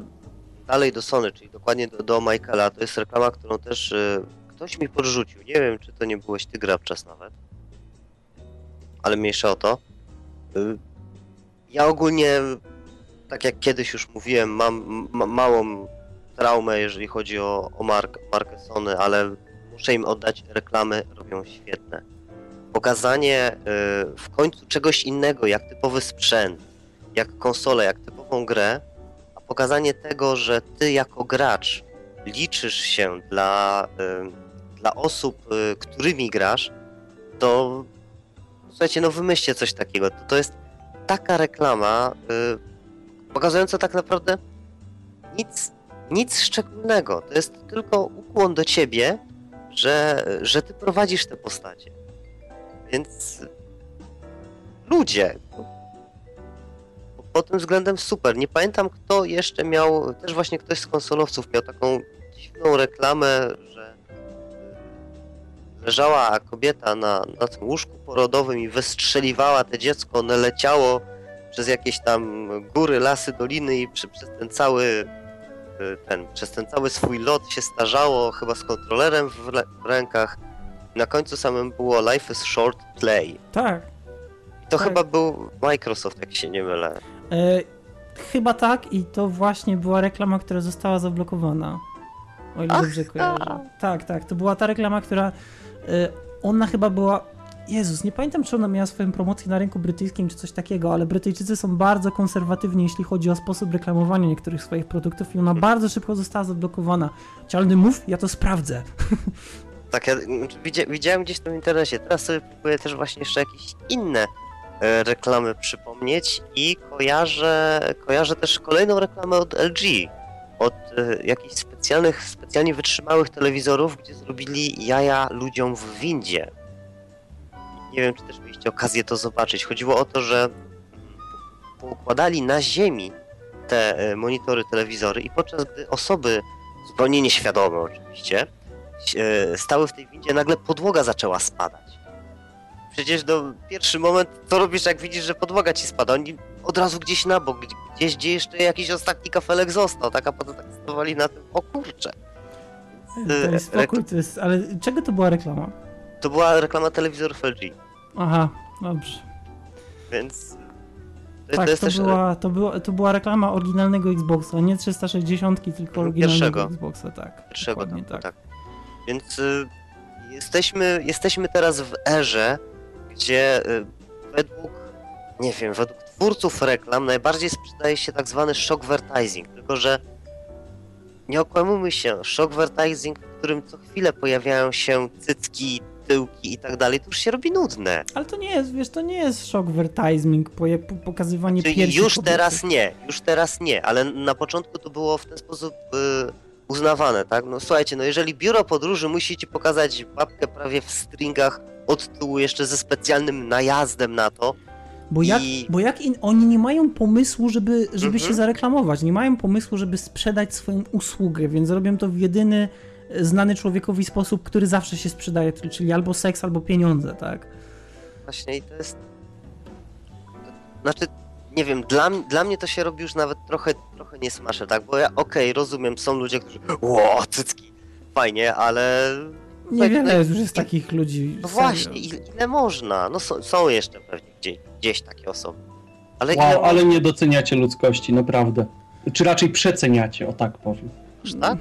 dalej do Sony, czyli dokładnie do, do Michaela, to jest reklama, którą też yy, ktoś mi podrzucił. Nie wiem, czy to nie byłeś ty grabczas nawet, ale mniejsza o to. Yy, ja ogólnie, tak jak kiedyś już mówiłem, mam ma, małą traumę, jeżeli chodzi o, o mark, markę Sony, ale muszę im oddać reklamy, robią świetne. Pokazanie yy, w końcu czegoś innego, jak typowy sprzęt, jak konsolę, jak typową grę, pokazanie tego, że ty jako gracz liczysz się dla, y, dla osób, y, którymi grasz, to słuchajcie, no wymyślcie coś takiego. To, to jest taka reklama y, pokazująca tak naprawdę nic, nic szczególnego. To jest tylko ukłon do ciebie, że, że ty prowadzisz te postacie. Więc ludzie, pod tym względem super. Nie pamiętam kto jeszcze miał, też właśnie ktoś z konsolowców miał taką dziwną reklamę, że leżała kobieta na, na tym łóżku porodowym i wystrzeliwała te dziecko, one leciało przez jakieś tam góry, lasy, doliny i przy, przez ten cały y, ten, przez ten cały swój lot się starzało, chyba z kontrolerem w, w rękach. Na końcu samym było Life is Short Play. Tak. To Tak. chyba był Microsoft, jak się nie mylę. E, chyba tak i to właśnie była reklama, która została zablokowana. O ile Ach, dobrze kojarzę. Tak, tak. To była ta reklama, która. E, ona chyba była. Jezus, nie pamiętam, czy ona miała swoją promocję na rynku brytyjskim, czy coś takiego, ale Brytyjczycy są bardzo konserwatywni, jeśli chodzi o sposób reklamowania niektórych swoich produktów i ona bardzo szybko została zablokowana. Cialny mów, ja to sprawdzę. Tak, ja znaczy, widzia, widziałem gdzieś w internecie. Teraz sobie próbuję też właśnie jeszcze jakieś inne reklamy przypomnieć i kojarzę, kojarzę też kolejną reklamę od LG. Od e, jakichś specjalnych, specjalnie wytrzymałych telewizorów, gdzie zrobili jaja ludziom w windzie. Nie wiem, czy też mieliście okazję to zobaczyć. Chodziło o to, że poukładali na ziemi te e, monitory, telewizory i podczas gdy osoby zupełnie nieświadome oczywiście, e, stały w tej windzie, nagle podłoga zaczęła spadać. Przecież no, pierwszy moment, co robisz, jak widzisz, że podłoga ci spada? Oni od razu gdzieś na bok, gdzie- gdzieś, gdzie jeszcze jakiś ostatni kafelek został, tak? A potem tak stawali na tym, o kurczę. To jest spokój, to jest. Ale czego to była reklama? To była reklama telewizorów LG, Aha, dobrze. więc... To, Tak, to to, też... e, była, to, była, to była reklama oryginalnego Xboxa, nie 360, tylko oryginalnego Pierwszego. Xboxa, tak. Pierwszego tam, tak. tak. Więc y, jesteśmy, jesteśmy teraz w erze, gdzie y, według, nie wiem, według twórców reklam najbardziej sprzedaje się tak zwany shockvertising, tylko że nie okłamujmy się, shockvertising, w którym co chwilę pojawiają się cycki, tyłki i tak dalej, to już się robi nudne. Ale to nie jest, wiesz, to nie jest shockvertising, po, po, pokazywanie Czyli piersi już kobiety. teraz nie, już teraz nie, ale na początku to było w ten sposób y, uznawane, tak? No słuchajcie, no jeżeli biuro podróży musi ci pokazać babkę prawie w stringach od tyłu jeszcze ze specjalnym najazdem na to, Bo jak, i- bo jak in, oni nie mają pomysłu, żeby, żeby Mhm. się zareklamować, nie mają pomysłu, żeby sprzedać swoją usługę, więc robią to w jedyny e, znany człowiekowi sposób, który zawsze się sprzedaje, czyli albo seks, albo pieniądze, tak? właśnie i to jest... Znaczy, nie wiem, dla, dla mnie to się robi już nawet trochę, trochę niesmasze, tak? Bo ja, okej, rozumiem, są ludzie, którzy, ło, cycki, fajnie, ale... Niewiele jest już jest takich ludzi. No właśnie, ile, ile można? No są, są jeszcze pewnie gdzieś, gdzieś takie osoby. Ale ile Wow, ale można, nie doceniacie ludzkości, naprawdę. Czy raczej przeceniacie, o tak powiem. tak?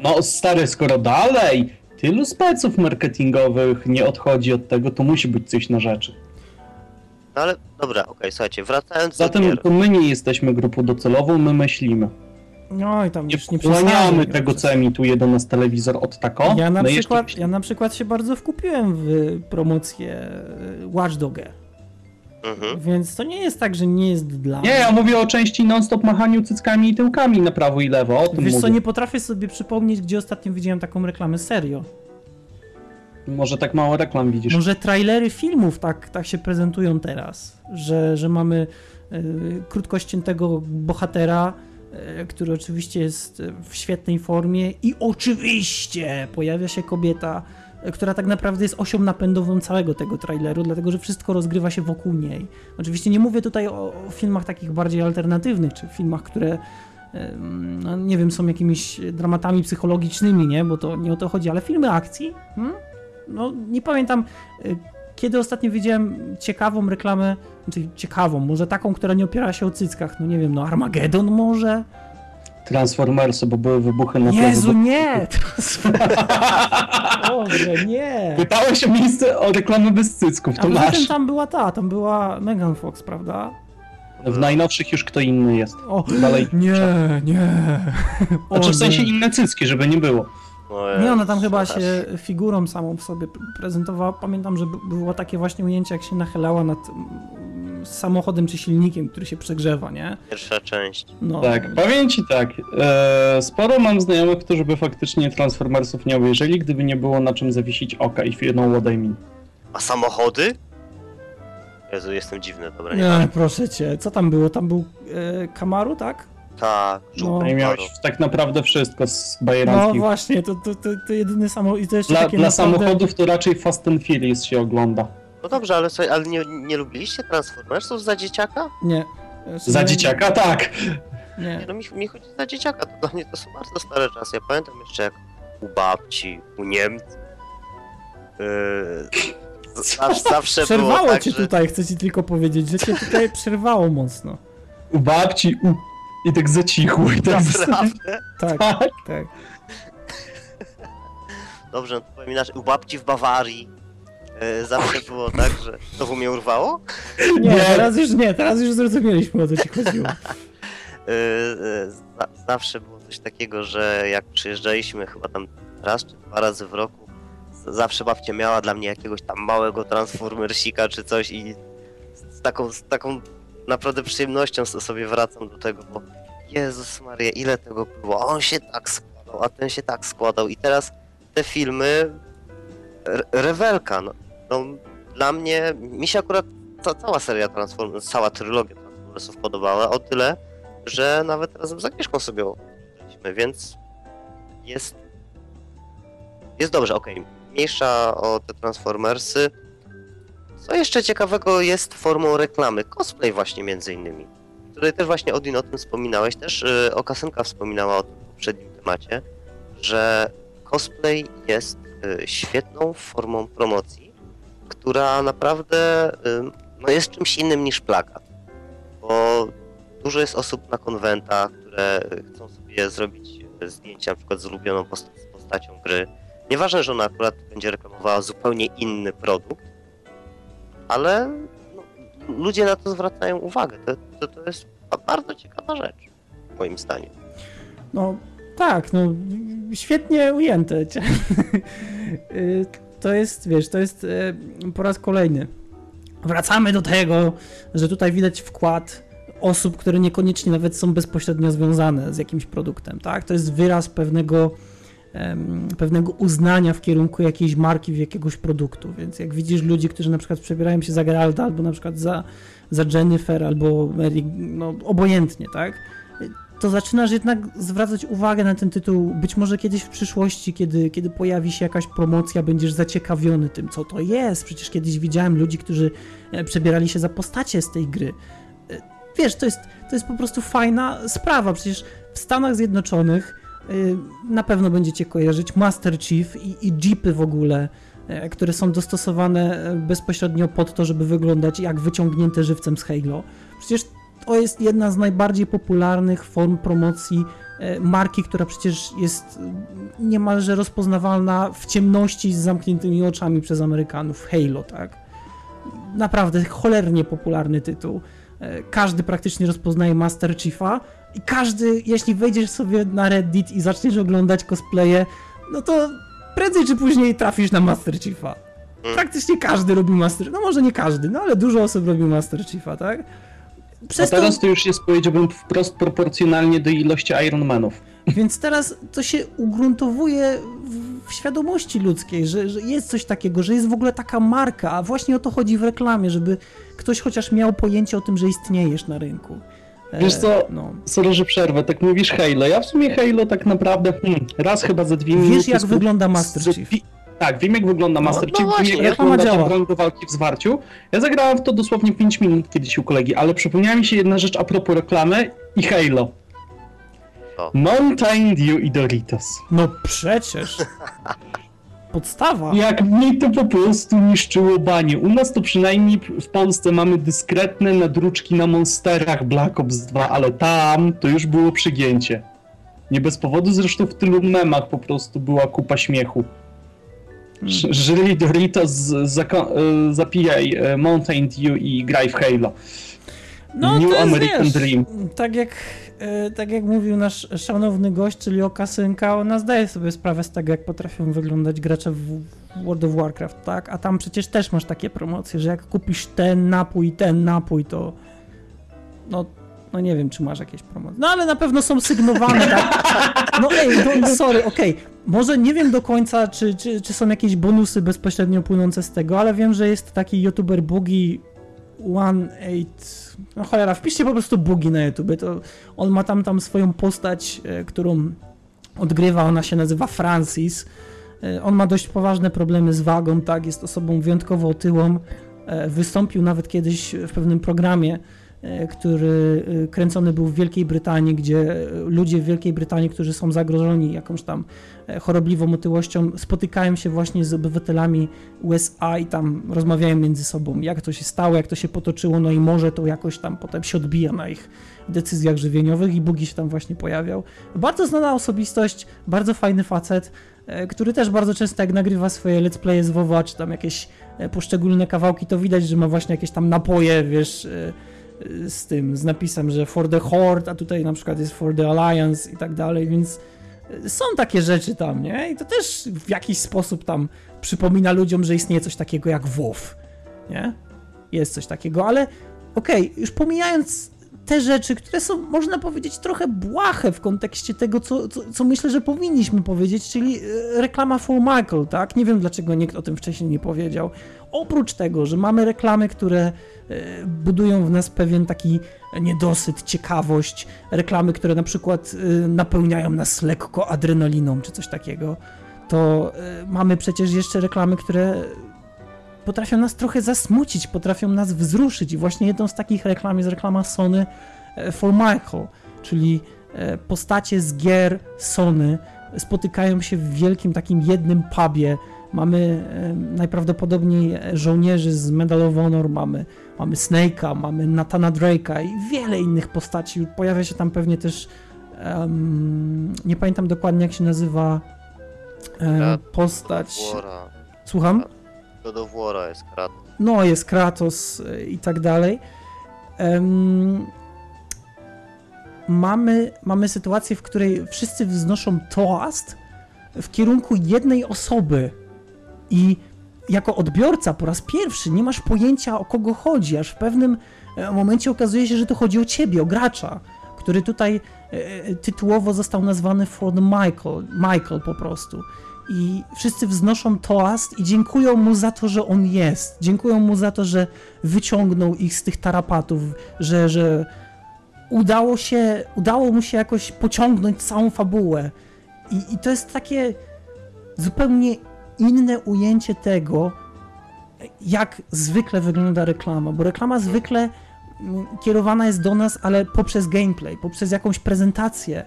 No stary, skoro dalej tylu speców marketingowych nie odchodzi od tego, to musi być coś na rzeczy. No ale, dobra, okej, słuchajcie, wracając do Zatem gier. to my nie jesteśmy grupą docelową, my myślimy. No i tam Nie już nie wchłaniamy przesadzaj, tego, co emituje do nas telewizor od tako. Ja na, my jeszcze przykład, ja na przykład się bardzo wkupiłem w promocję e, Watch Dog'a, Mhm. więc to nie jest tak, że nie jest dla Nie, ja mówię o części non-stop machaniu cyckami i tyłkami na prawo i lewo, o tym Wiesz co, mówię. nie potrafię sobie przypomnieć, gdzie ostatnio widziałem taką reklamę, serio. Może tak mało reklam widzisz. Może trailery filmów tak, tak się prezentują teraz, że, że mamy y, krótkościętego bohatera, y, który oczywiście jest y, w świetnej formie i oczywiście pojawia się kobieta, która tak naprawdę jest osią napędową całego tego traileru, dlatego że wszystko rozgrywa się wokół niej. Oczywiście nie mówię tutaj o, o filmach takich bardziej alternatywnych, czy filmach, które no, nie wiem, są jakimiś dramatami psychologicznymi, nie? Bo to nie o to chodzi, ale filmy akcji, hmm? No nie pamiętam, y, kiedy ostatnio widziałem ciekawą reklamę, znaczy ciekawą, może taką, która nie opiera się o cyckach, no nie wiem, no Armageddon może? Transformersy, bo były wybuchy na Jezu, wybuchów. nie! Boże, nie! Pytałeś o miejsce o reklamy bez cycków, A to tym masz. tam była ta, tam była Megan Fox, prawda? W najnowszych już kto inny jest. O, Dalej. nie, nie. O, Znaczy w sensie nie. inne cycki, żeby nie było. Nie, ona tam chyba się figurą samą w sobie prezentowała. Pamiętam, że było takie właśnie ujęcie, jak się nachylała nad samochodem czy silnikiem, który się przegrzewa, nie? Pierwsza część. No. Tak, powiem ci tak. E, sporo mam znajomych, którzy by faktycznie Transformersów nie obejrzeli, gdyby nie było na czym zawiesić oka i firmą What I mean. A samochody? Jezu, jestem dziwny, dobra, nie. Nie, proszę cię. Co tam było? Tam był e, Kamaru, tak? Tak, No. I miałeś tak naprawdę wszystko z No bajeranskich. właśnie, to, to, to, to jedyny samochód. I to jeszcze dla takie dla naprawdę... samochodów to raczej Fast and Furious się ogląda. No dobrze, ale, słuchaj, ale nie, nie lubiliście Transformersów za dzieciaka? Nie. Za dzieciaka tak. Nie. Nie, no mi, mi chodzi za dzieciaka, to dla mnie to są bardzo stare czasy. Ja pamiętam jeszcze jak u babci, u Niemców. Yy, zawsze, zawsze było Przerwało tak, cię że... tutaj, chcę ci tylko powiedzieć, że cię tutaj przerwało mocno. U babci u... i tak zacichło i tak Naprawdę? Tak, Tak. tak. Dobrze, no inaczej. U babci w Bawarii yy, zawsze było tak, że... To mnie urwało? Nie, Nie. teraz już nie, teraz już zrozumieliśmy o co ci chodziło. Yy, yy, za, zawsze było coś takiego, że jak przyjeżdżaliśmy chyba tam raz czy dwa razy w roku, z- zawsze babcia miała dla mnie jakiegoś tam małego transformersika czy coś i z, z taką, z taką naprawdę przyjemnością sobie wracam do tego, bo Jezus Maria, ile tego było, a on się tak składał, a ten się tak składał i teraz te filmy, re- rewelka, no, no dla mnie, mi się akurat ta, cała seria Transformers, cała trylogia Transformersów podobała, o tyle, że nawet razem z Agnieszką sobie obejrzeliśmy, więc jest jest dobrze, okej. Mniejsza o te Transformersy. Co jeszcze ciekawego jest formą reklamy? Cosplay właśnie między innymi. Tutaj też właśnie Odin o tym wspominałeś, też yy, Okasynka wspominała o tym w poprzednim temacie, że cosplay jest y, świetną formą promocji, która naprawdę y, no jest czymś innym niż plakat. Bo dużo jest osób na konwentach, które chcą sobie zrobić e, zdjęcia na przykład z ulubioną z postacią gry. Nieważne, że ona akurat będzie reklamowała zupełnie inny produkt, ale no, ludzie na to zwracają uwagę. To, to, to jest ba- bardzo ciekawa rzecz, moim zdaniem. No tak, no świetnie ujęte. To jest, wiesz, to jest y, po raz kolejny. Wracamy do tego, że tutaj widać wkład osób, które niekoniecznie nawet są bezpośrednio związane z jakimś produktem, tak? To jest wyraz pewnego, pewnego uznania w kierunku jakiejś marki, w jakiegoś produktu, więc jak widzisz ludzi, którzy na przykład przebierają się za Geralta, albo na przykład za, za Jennifer, albo Mary, no obojętnie, tak? to zaczynasz jednak zwracać uwagę na ten tytuł. Być może kiedyś w przyszłości, kiedy, kiedy pojawi się jakaś promocja, będziesz zaciekawiony tym, co to jest. Przecież kiedyś widziałem ludzi, którzy e, przebierali się za postacie z tej gry. E, wiesz, to jest, to jest po prostu fajna sprawa. Przecież w Stanach Zjednoczonych na pewno będziecie kojarzyć Master Chief i, i Jeepy w ogóle, e, które są dostosowane e, bezpośrednio pod to, żeby wyglądać jak wyciągnięte żywcem z Halo. Przecież to jest jedna z najbardziej popularnych form promocji e, marki, która przecież jest niemalże rozpoznawalna w ciemności z zamkniętymi oczami przez Amerykanów. Halo, tak? Naprawdę cholernie popularny tytuł. Każdy praktycznie rozpoznaje Master Chiefa i każdy, jeśli wejdziesz sobie na Reddit i zaczniesz oglądać cosplaye, no to prędzej czy później trafisz na Master Chiefa. Praktycznie każdy robi Master No może nie każdy, no ale dużo osób robi Master Chiefa, tak? A Przez to, teraz to już jest, powiedziałbym, wprost proporcjonalnie do ilości Ironmanów. więc teraz to się ugruntowuje w, w świadomości ludzkiej, że, że jest coś takiego, że jest w ogóle taka marka, a właśnie o to chodzi w reklamie, żeby ktoś chociaż miał pojęcie o tym, że istniejesz na rynku. E, Wiesz co, No. Sorry, że przerwę, tak mówisz Halo. Ja w sumie Halo tak naprawdę hmm, raz chyba za dwie minuty... Wiesz, jak wygląda Master Chief? Tak, wiem jak wygląda No, Master no Chief, właśnie, wiem jak wygląda broń do walki w zwarciu. Ja zagrałem w to dosłownie 5 minut kiedyś u kolegi, ale przypomniała mi się jedna rzecz a propos reklamy i Halo. O. Mountain Dew i Doritos. No przecież. Podstawa. Jak mnie to po prostu niszczyło banie. U nas to przynajmniej w Polsce mamy dyskretne nadruczki na monsterach Black Ops 2, ale tam to już było przygięcie. Nie bez powodu zresztą w tylu memach po prostu była kupa śmiechu. Ż- Żyli Doritos, e, zapijaj e, Mountain Dew i graj w Halo. No New to jest, American wiesz, Dream. Tak jak, tak jak mówił nasz szanowny gość, czyli Okasynka, ona zdaje sobie sprawę z tego, jak potrafią wyglądać gracze w World of Warcraft, tak? A tam przecież też masz takie promocje, że jak kupisz ten napój, ten napój, to no, no nie wiem, czy masz jakieś promocje. No ale na pewno są sygnowane, tak? No ej, no, sorry, okej. Może nie wiem do końca, czy, czy, czy są jakieś bonusy bezpośrednio płynące z tego, ale wiem, że jest taki youtuber Bugi One Eight. No cholera, wpiszcie po prostu Bugi na YouTube. To on ma tam tam swoją postać, e, którą odgrywa, ona się nazywa Francis. E, On ma dość poważne problemy z wagą, tak, jest osobą wyjątkowo otyłą. E, Wystąpił nawet kiedyś w pewnym programie, który e, kręcony był w Wielkiej Brytanii, gdzie e, ludzie w Wielkiej Brytanii, którzy są zagrożeni jakąś tam e, chorobliwą otyłością, spotykają się właśnie z obywatelami USA i tam rozmawiają między sobą, jak to się stało, jak to się potoczyło, no i może to jakoś tam potem się odbija na ich decyzjach żywieniowych i Bugi się tam właśnie pojawiał. Bardzo znana osobistość, bardzo fajny facet, e, który też bardzo często jak nagrywa swoje let's playe z WoWa, czy tam jakieś e, poszczególne kawałki, to widać, że ma właśnie jakieś tam napoje, wiesz, e, e, z tym, z napisem, że for the Horde, a tutaj na przykład jest for the Alliance i tak dalej, więc e, są takie rzeczy tam, nie? I to też w jakiś sposób tam przypomina ludziom, że istnieje coś takiego jak WoW, nie? Jest coś takiego, ale okej, już pomijając te rzeczy, które są, można powiedzieć, trochę błahe w kontekście tego, co, co, co myślę, że powinniśmy powiedzieć, czyli e, reklama Full tak? Nie wiem, dlaczego nikt o tym wcześniej nie powiedział. Oprócz tego, że mamy reklamy, które e, budują w nas pewien taki niedosyt, ciekawość, reklamy, które na przykład e, napełniają nas lekko adrenaliną, czy coś takiego, to mamy przecież jeszcze reklamy, które potrafią nas trochę zasmucić, potrafią nas wzruszyć i właśnie jedną z takich reklam jest reklama Sony e, for Michael, czyli e, postacie z gier Sony spotykają się w wielkim takim jednym pubie. Mamy e, najprawdopodobniej żołnierzy z Medal of Honor, mamy, mamy Snake'a, mamy Nathana Drake'a i wiele innych postaci. Pojawia się tam pewnie też em, nie pamiętam dokładnie jak się nazywa Krat- postać. Słucham? God of War'a jest krat. no jest Kratos y, i tak dalej. Em, mamy, mamy sytuację, w której wszyscy wznoszą toast w kierunku jednej osoby i jako odbiorca po raz pierwszy nie masz pojęcia o kogo chodzi, aż w pewnym e, momencie okazuje się, że to chodzi o ciebie, o gracza, który tutaj e, tytułowo został nazwany for the Michael, Michael po prostu i wszyscy wznoszą toast i dziękują mu za to, że on jest. Dziękują mu za to, że wyciągnął ich z tych tarapatów, że, że udało się, udało mu się jakoś pociągnąć całą fabułę. I, I to jest takie zupełnie inne ujęcie tego, jak zwykle wygląda reklama, bo reklama zwykle mm, kierowana jest do nas, ale poprzez gameplay, poprzez jakąś prezentację.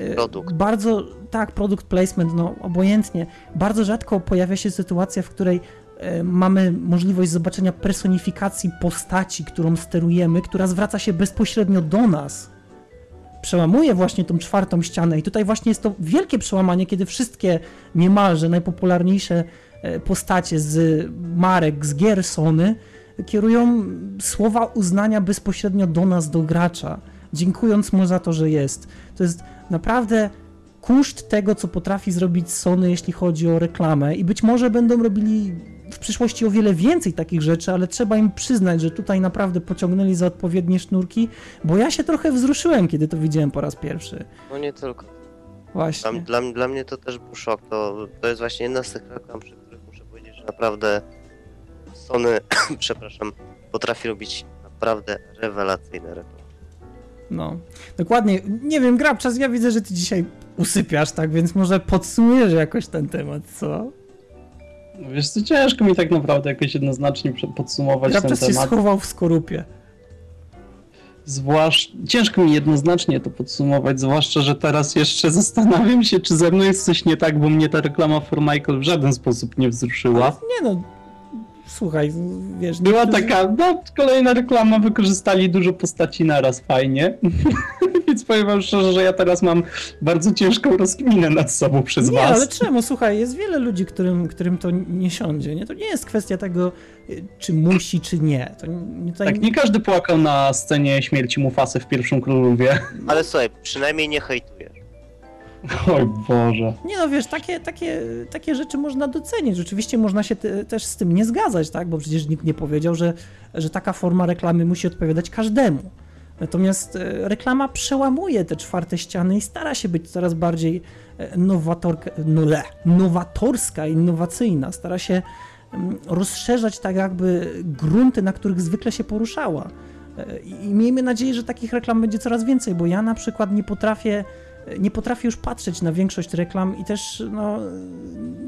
Y, Produkt. Bardzo, tak, produkt placement, no obojętnie. Bardzo rzadko pojawia się sytuacja, w której e, mamy możliwość zobaczenia personifikacji postaci, którą sterujemy, która zwraca się bezpośrednio do nas. Przełamuje właśnie tą czwartą ścianę i tutaj właśnie jest to wielkie przełamanie, kiedy wszystkie niemalże najpopularniejsze e, postacie z marek, z gier Sony kierują słowa uznania bezpośrednio do nas, do gracza, dziękując mu za to, że jest. To jest naprawdę koszt tego, co potrafi zrobić Sony, jeśli chodzi o reklamę i być może będą robili w przyszłości o wiele więcej takich rzeczy, ale trzeba im przyznać, że tutaj naprawdę pociągnęli za odpowiednie sznurki, bo ja się trochę wzruszyłem, kiedy to widziałem po raz pierwszy. No nie tylko. Dla, Właśnie. dla, dla mnie to też był szok. To, to jest właśnie jedna z tych reklam, przy których muszę powiedzieć, że naprawdę Sony, przepraszam, potrafi robić naprawdę rewelacyjne reklamy. No, dokładnie. Nie wiem, Grabczas, ja widzę, że ty dzisiaj usypiasz, tak, więc może podsumujesz jakoś ten temat, co? No Wiesz co, ciężko mi tak naprawdę jakoś jednoznacznie podsumować ten Grabczas się temat. schował w skorupie. Zwłasz... Ciężko mi jednoznacznie to podsumować, zwłaszcza, że teraz jeszcze zastanawiam się, czy ze mną jest coś nie tak, bo mnie ta reklama For Michael w żaden sposób nie wzruszyła. Nie no, słuchaj, wiesz... Była taka, no kolejna reklama, wykorzystali dużo postaci naraz, fajnie. Więc powiem wam szczerze, że ja teraz mam bardzo ciężką rozkminę nad sobą przez Nie, was. ale czemu? Słuchaj, jest wiele ludzi, którym, którym to nie siądzie. Nie? To nie jest kwestia tego, y, czy musi, czy nie. To nie, to Tak, nie każdy płakał na scenie śmierci Mufasy w pierwszym królowie. Ale słuchaj, przynajmniej nie hejtujesz. Oj Boże. Nie no, wiesz, takie, takie, takie rzeczy można docenić. Rzeczywiście można się te, też z tym nie zgadzać, tak? Bo przecież nikt nie powiedział, że, że taka forma reklamy musi odpowiadać każdemu. Natomiast e, reklama przełamuje te czwarte ściany i stara się być coraz bardziej e, nowatorka, no, nowatorska, innowacyjna. Stara się mm, rozszerzać tak jakby grunty, na których zwykle się poruszała. E, i miejmy nadzieję, że takich reklam będzie coraz więcej, bo ja na przykład nie potrafię nie potrafię już patrzeć na większość reklam i też no,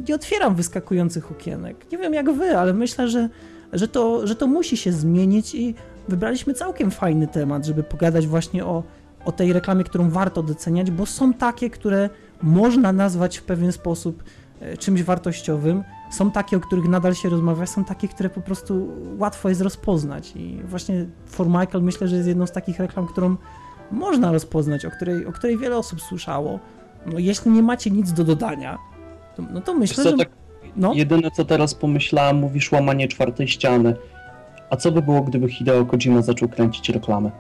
nie otwieram wyskakujących okienek. Nie wiem jak wy, ale myślę, że, że, to, że to musi się zmienić i wybraliśmy całkiem fajny temat, żeby pogadać właśnie o, o tej reklamie, którą warto doceniać, bo są takie, które można nazwać w pewien sposób e, czymś wartościowym, są takie, o których nadal się rozmawia, są takie, które po prostu łatwo jest rozpoznać i właśnie For Michael myślę, że jest jedną z takich reklam, którą można rozpoznać, o której, o której wiele osób słyszało. No, jeśli nie macie nic do dodania, to, no to myślę, co, że... tak No, jedyne co teraz pomyślałem, mówisz łamanie czwartej ściany. A co by było, gdyby Hideo Kojima zaczął kręcić reklamę?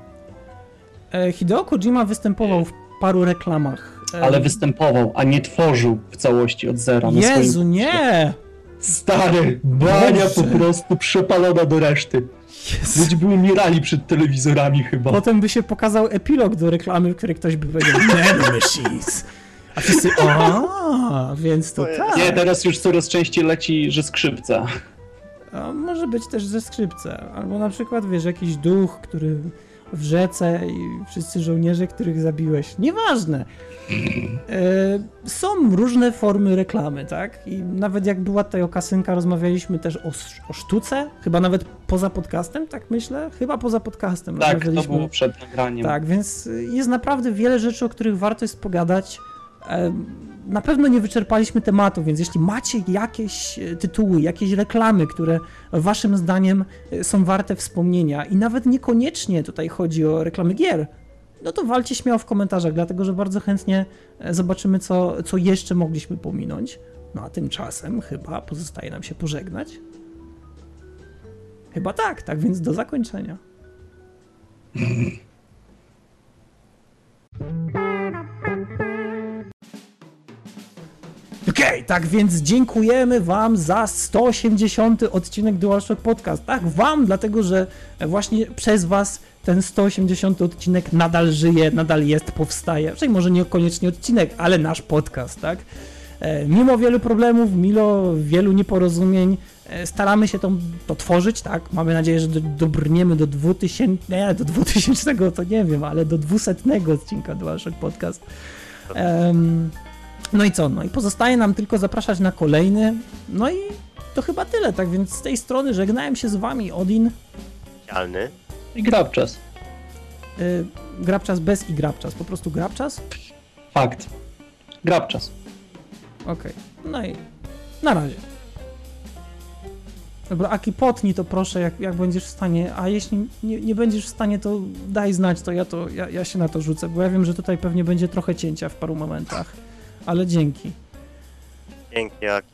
e, Hideo Kojima występował w paru reklamach. E, Ale występował, a nie tworzył w całości od zera. Jezu, swoim... nie! Stary, bania Boże. po prostu przepalona do reszty. Jezu. Ludzie by umierali przed telewizorami chyba. Potem by się pokazał epilog do reklamy, w której ktoś by powiedział Nanomachines. A wszyscy, a, więc to O tak. Nie, teraz już coraz częściej leci, że skrzypce. A może być też ze skrzypce. Albo na przykład, wiesz, jakiś duch, który w rzece i wszyscy żołnierze, których zabiłeś. Nieważne. E, są różne formy reklamy, tak? I nawet jak była tutaj okasynka, rozmawialiśmy też o, o sztuce, chyba nawet poza podcastem, tak myślę? Chyba poza podcastem. Tak, to było przed nagraniem. Tak, więc jest naprawdę wiele rzeczy, o których warto jest pogadać. Em, Na pewno nie wyczerpaliśmy tematu, więc jeśli macie jakieś e, tytuły, jakieś reklamy, które waszym zdaniem e, są warte wspomnienia i nawet niekoniecznie tutaj chodzi o reklamy gier, no to walcie śmiało w komentarzach, dlatego że bardzo chętnie e, zobaczymy, co, co jeszcze mogliśmy pominąć. No a tymczasem chyba pozostaje nam się pożegnać. Chyba tak, tak więc do zakończenia. Okej, tak więc dziękujemy Wam za 180 odcinek DualShock Podcast. Tak, Wam, dlatego że właśnie przez Was ten 180 odcinek nadal żyje, nadal jest, powstaje. Czyli może niekoniecznie odcinek, ale nasz podcast, tak? E, Mimo wielu problemów, mimo wielu nieporozumień, e, staramy się to, to tworzyć, tak? Mamy nadzieję, że do, dobrniemy do 2000, nie, do 2000 to nie wiem, ale do 200 odcinka DualShock Podcast. Em, no i co? No i pozostaje nam tylko zapraszać na kolejny. No i to chyba tyle, tak więc z tej strony żegnałem się z wami, Odin. Specjalny. I grabczas. Y, grabczas bez i grabczas, po prostu grabczas? Fakt. Grabczas. Okej, no i na razie. Dobra, Aki, potnij to proszę, jak, jak będziesz w stanie, a jeśli nie, nie będziesz w stanie, to daj znać, to ja, to ja, ja się na to rzucę, bo ja wiem, że tutaj pewnie będzie trochę cięcia w paru momentach, ale dzięki. Dzięki, Aki.